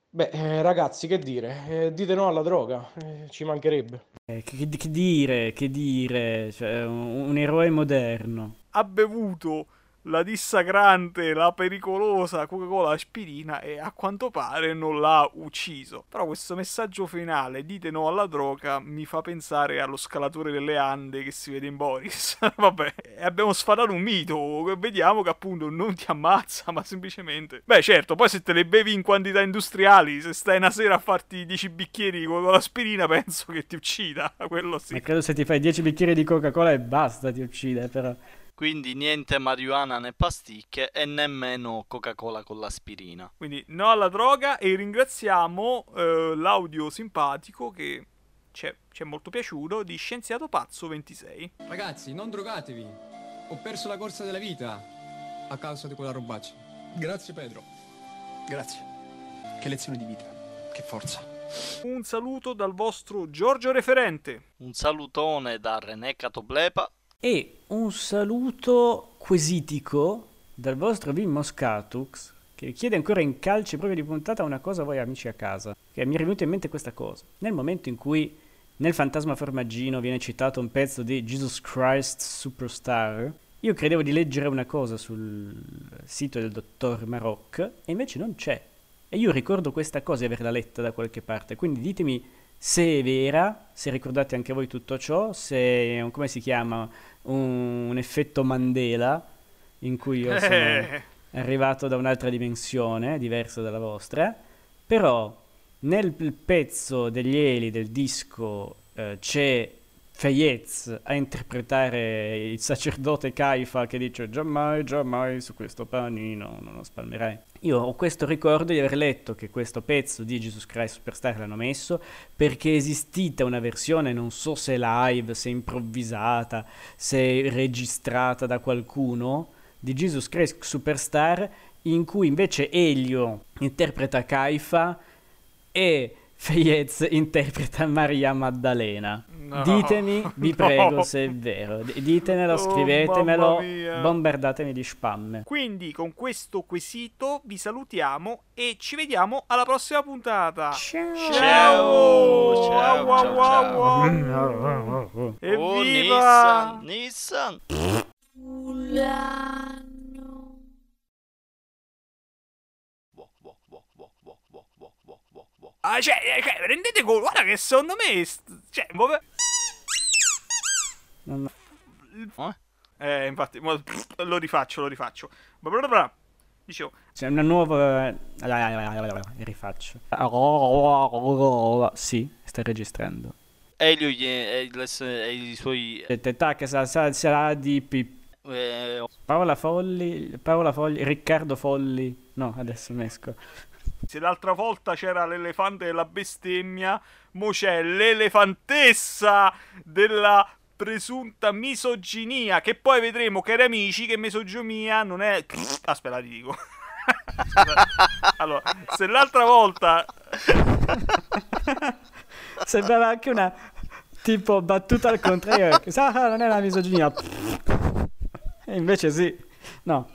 Beh, eh, ragazzi, che dire? Eh, dite no alla droga, eh, ci mancherebbe. Eh, che, che dire, che dire, cioè, un, un eroe moderno. Ha bevuto la dissacrante, la pericolosa Coca-Cola aspirina e a quanto pare non l'ha ucciso. Però questo messaggio finale, dite no alla droga, mi fa pensare allo scalatore delle Ande che si vede in Boris. Vabbè, abbiamo sfatato un mito, vediamo che appunto non ti ammazza, ma semplicemente... Beh certo, poi se te le bevi in quantità industriali, se stai una sera a farti 10 bicchieri di Coca-Cola aspirina, penso che ti uccida, quello sì. Ma credo se ti fai 10 bicchieri di Coca-Cola e basta, ti uccide, però. Quindi niente marijuana né pasticche e nemmeno Coca-Cola con l'aspirina. Quindi no alla droga e ringraziamo eh, l'audio simpatico che ci è, ci è molto piaciuto di Scienziato Pazzo 26. Ragazzi, non drogatevi. Ho perso la corsa della vita a causa di quella robaccia. Grazie Pedro. Grazie. Che lezione di vita. Che forza. Un saluto dal vostro Giorgio Referente. Un salutone da René Catoblepa. E un saluto quesitico dal vostro Vim Moscatux che chiede ancora in calce proprio di puntata una cosa a voi amici a casa. Che mi è venuta in mente questa cosa. Nel momento in cui nel Fantasma Formaggino viene citato un pezzo di Jesus Christ Superstar, io credevo di leggere una cosa sul sito del dottor Maroc e invece non c'è. E io ricordo questa cosa di averla letta da qualche parte, quindi ditemi se è vera, se ricordate anche voi tutto ciò, se è un, come si chiama, un, un effetto Mandela in cui io sono arrivato da un'altra dimensione, diversa dalla vostra, però nel pezzo degli Eli del disco eh, c'è Fayez a interpretare il sacerdote Caifa che dice giammai, giammai su questo panino non lo spalmerai. Io ho questo ricordo di aver letto che questo pezzo di Jesus Christ Superstar l'hanno messo perché è esistita una versione, non so se live, se improvvisata, se registrata da qualcuno, di Jesus Christ Superstar in cui invece Elio interpreta Caifa e Fayez interpreta Maria Maddalena. No, Ditemi, vi no. prego, se è vero. D- Ditemelo, Oh, scrivetemelo, bombardatemi di spam. Quindi con questo quesito vi salutiamo e ci vediamo alla prossima puntata. Ciao! Ciao, ciao, Wow, ciao, wow, ciao. wow. Evviva! Oh, Nissan, Nissan. Ah, cioè, eh, cioè, rendete conto, guarda che secondo me... Cioè, vabbè- Non- Eh, infatti, mo- lo rifaccio, lo rifaccio. Bla bla bla. Dicevo, C'è una nuova... Rifaccio. Sì, sta registrando. E, le- e i suoi... Tac, sa- sa- sarà di pi- eh, Paola Folli, Paola Folli, Riccardo Folli. No, adesso ne esco. Se l'altra volta c'era l'elefante della bestemmia, mo c'è l'elefantessa della presunta misoginia, che poi vedremo, cari amici, che misoginia non è... Aspetta, ti dico. allora, se l'altra volta... Sembrava anche una tipo battuta al contrario. Ah, non è una misoginia. E invece sì. No.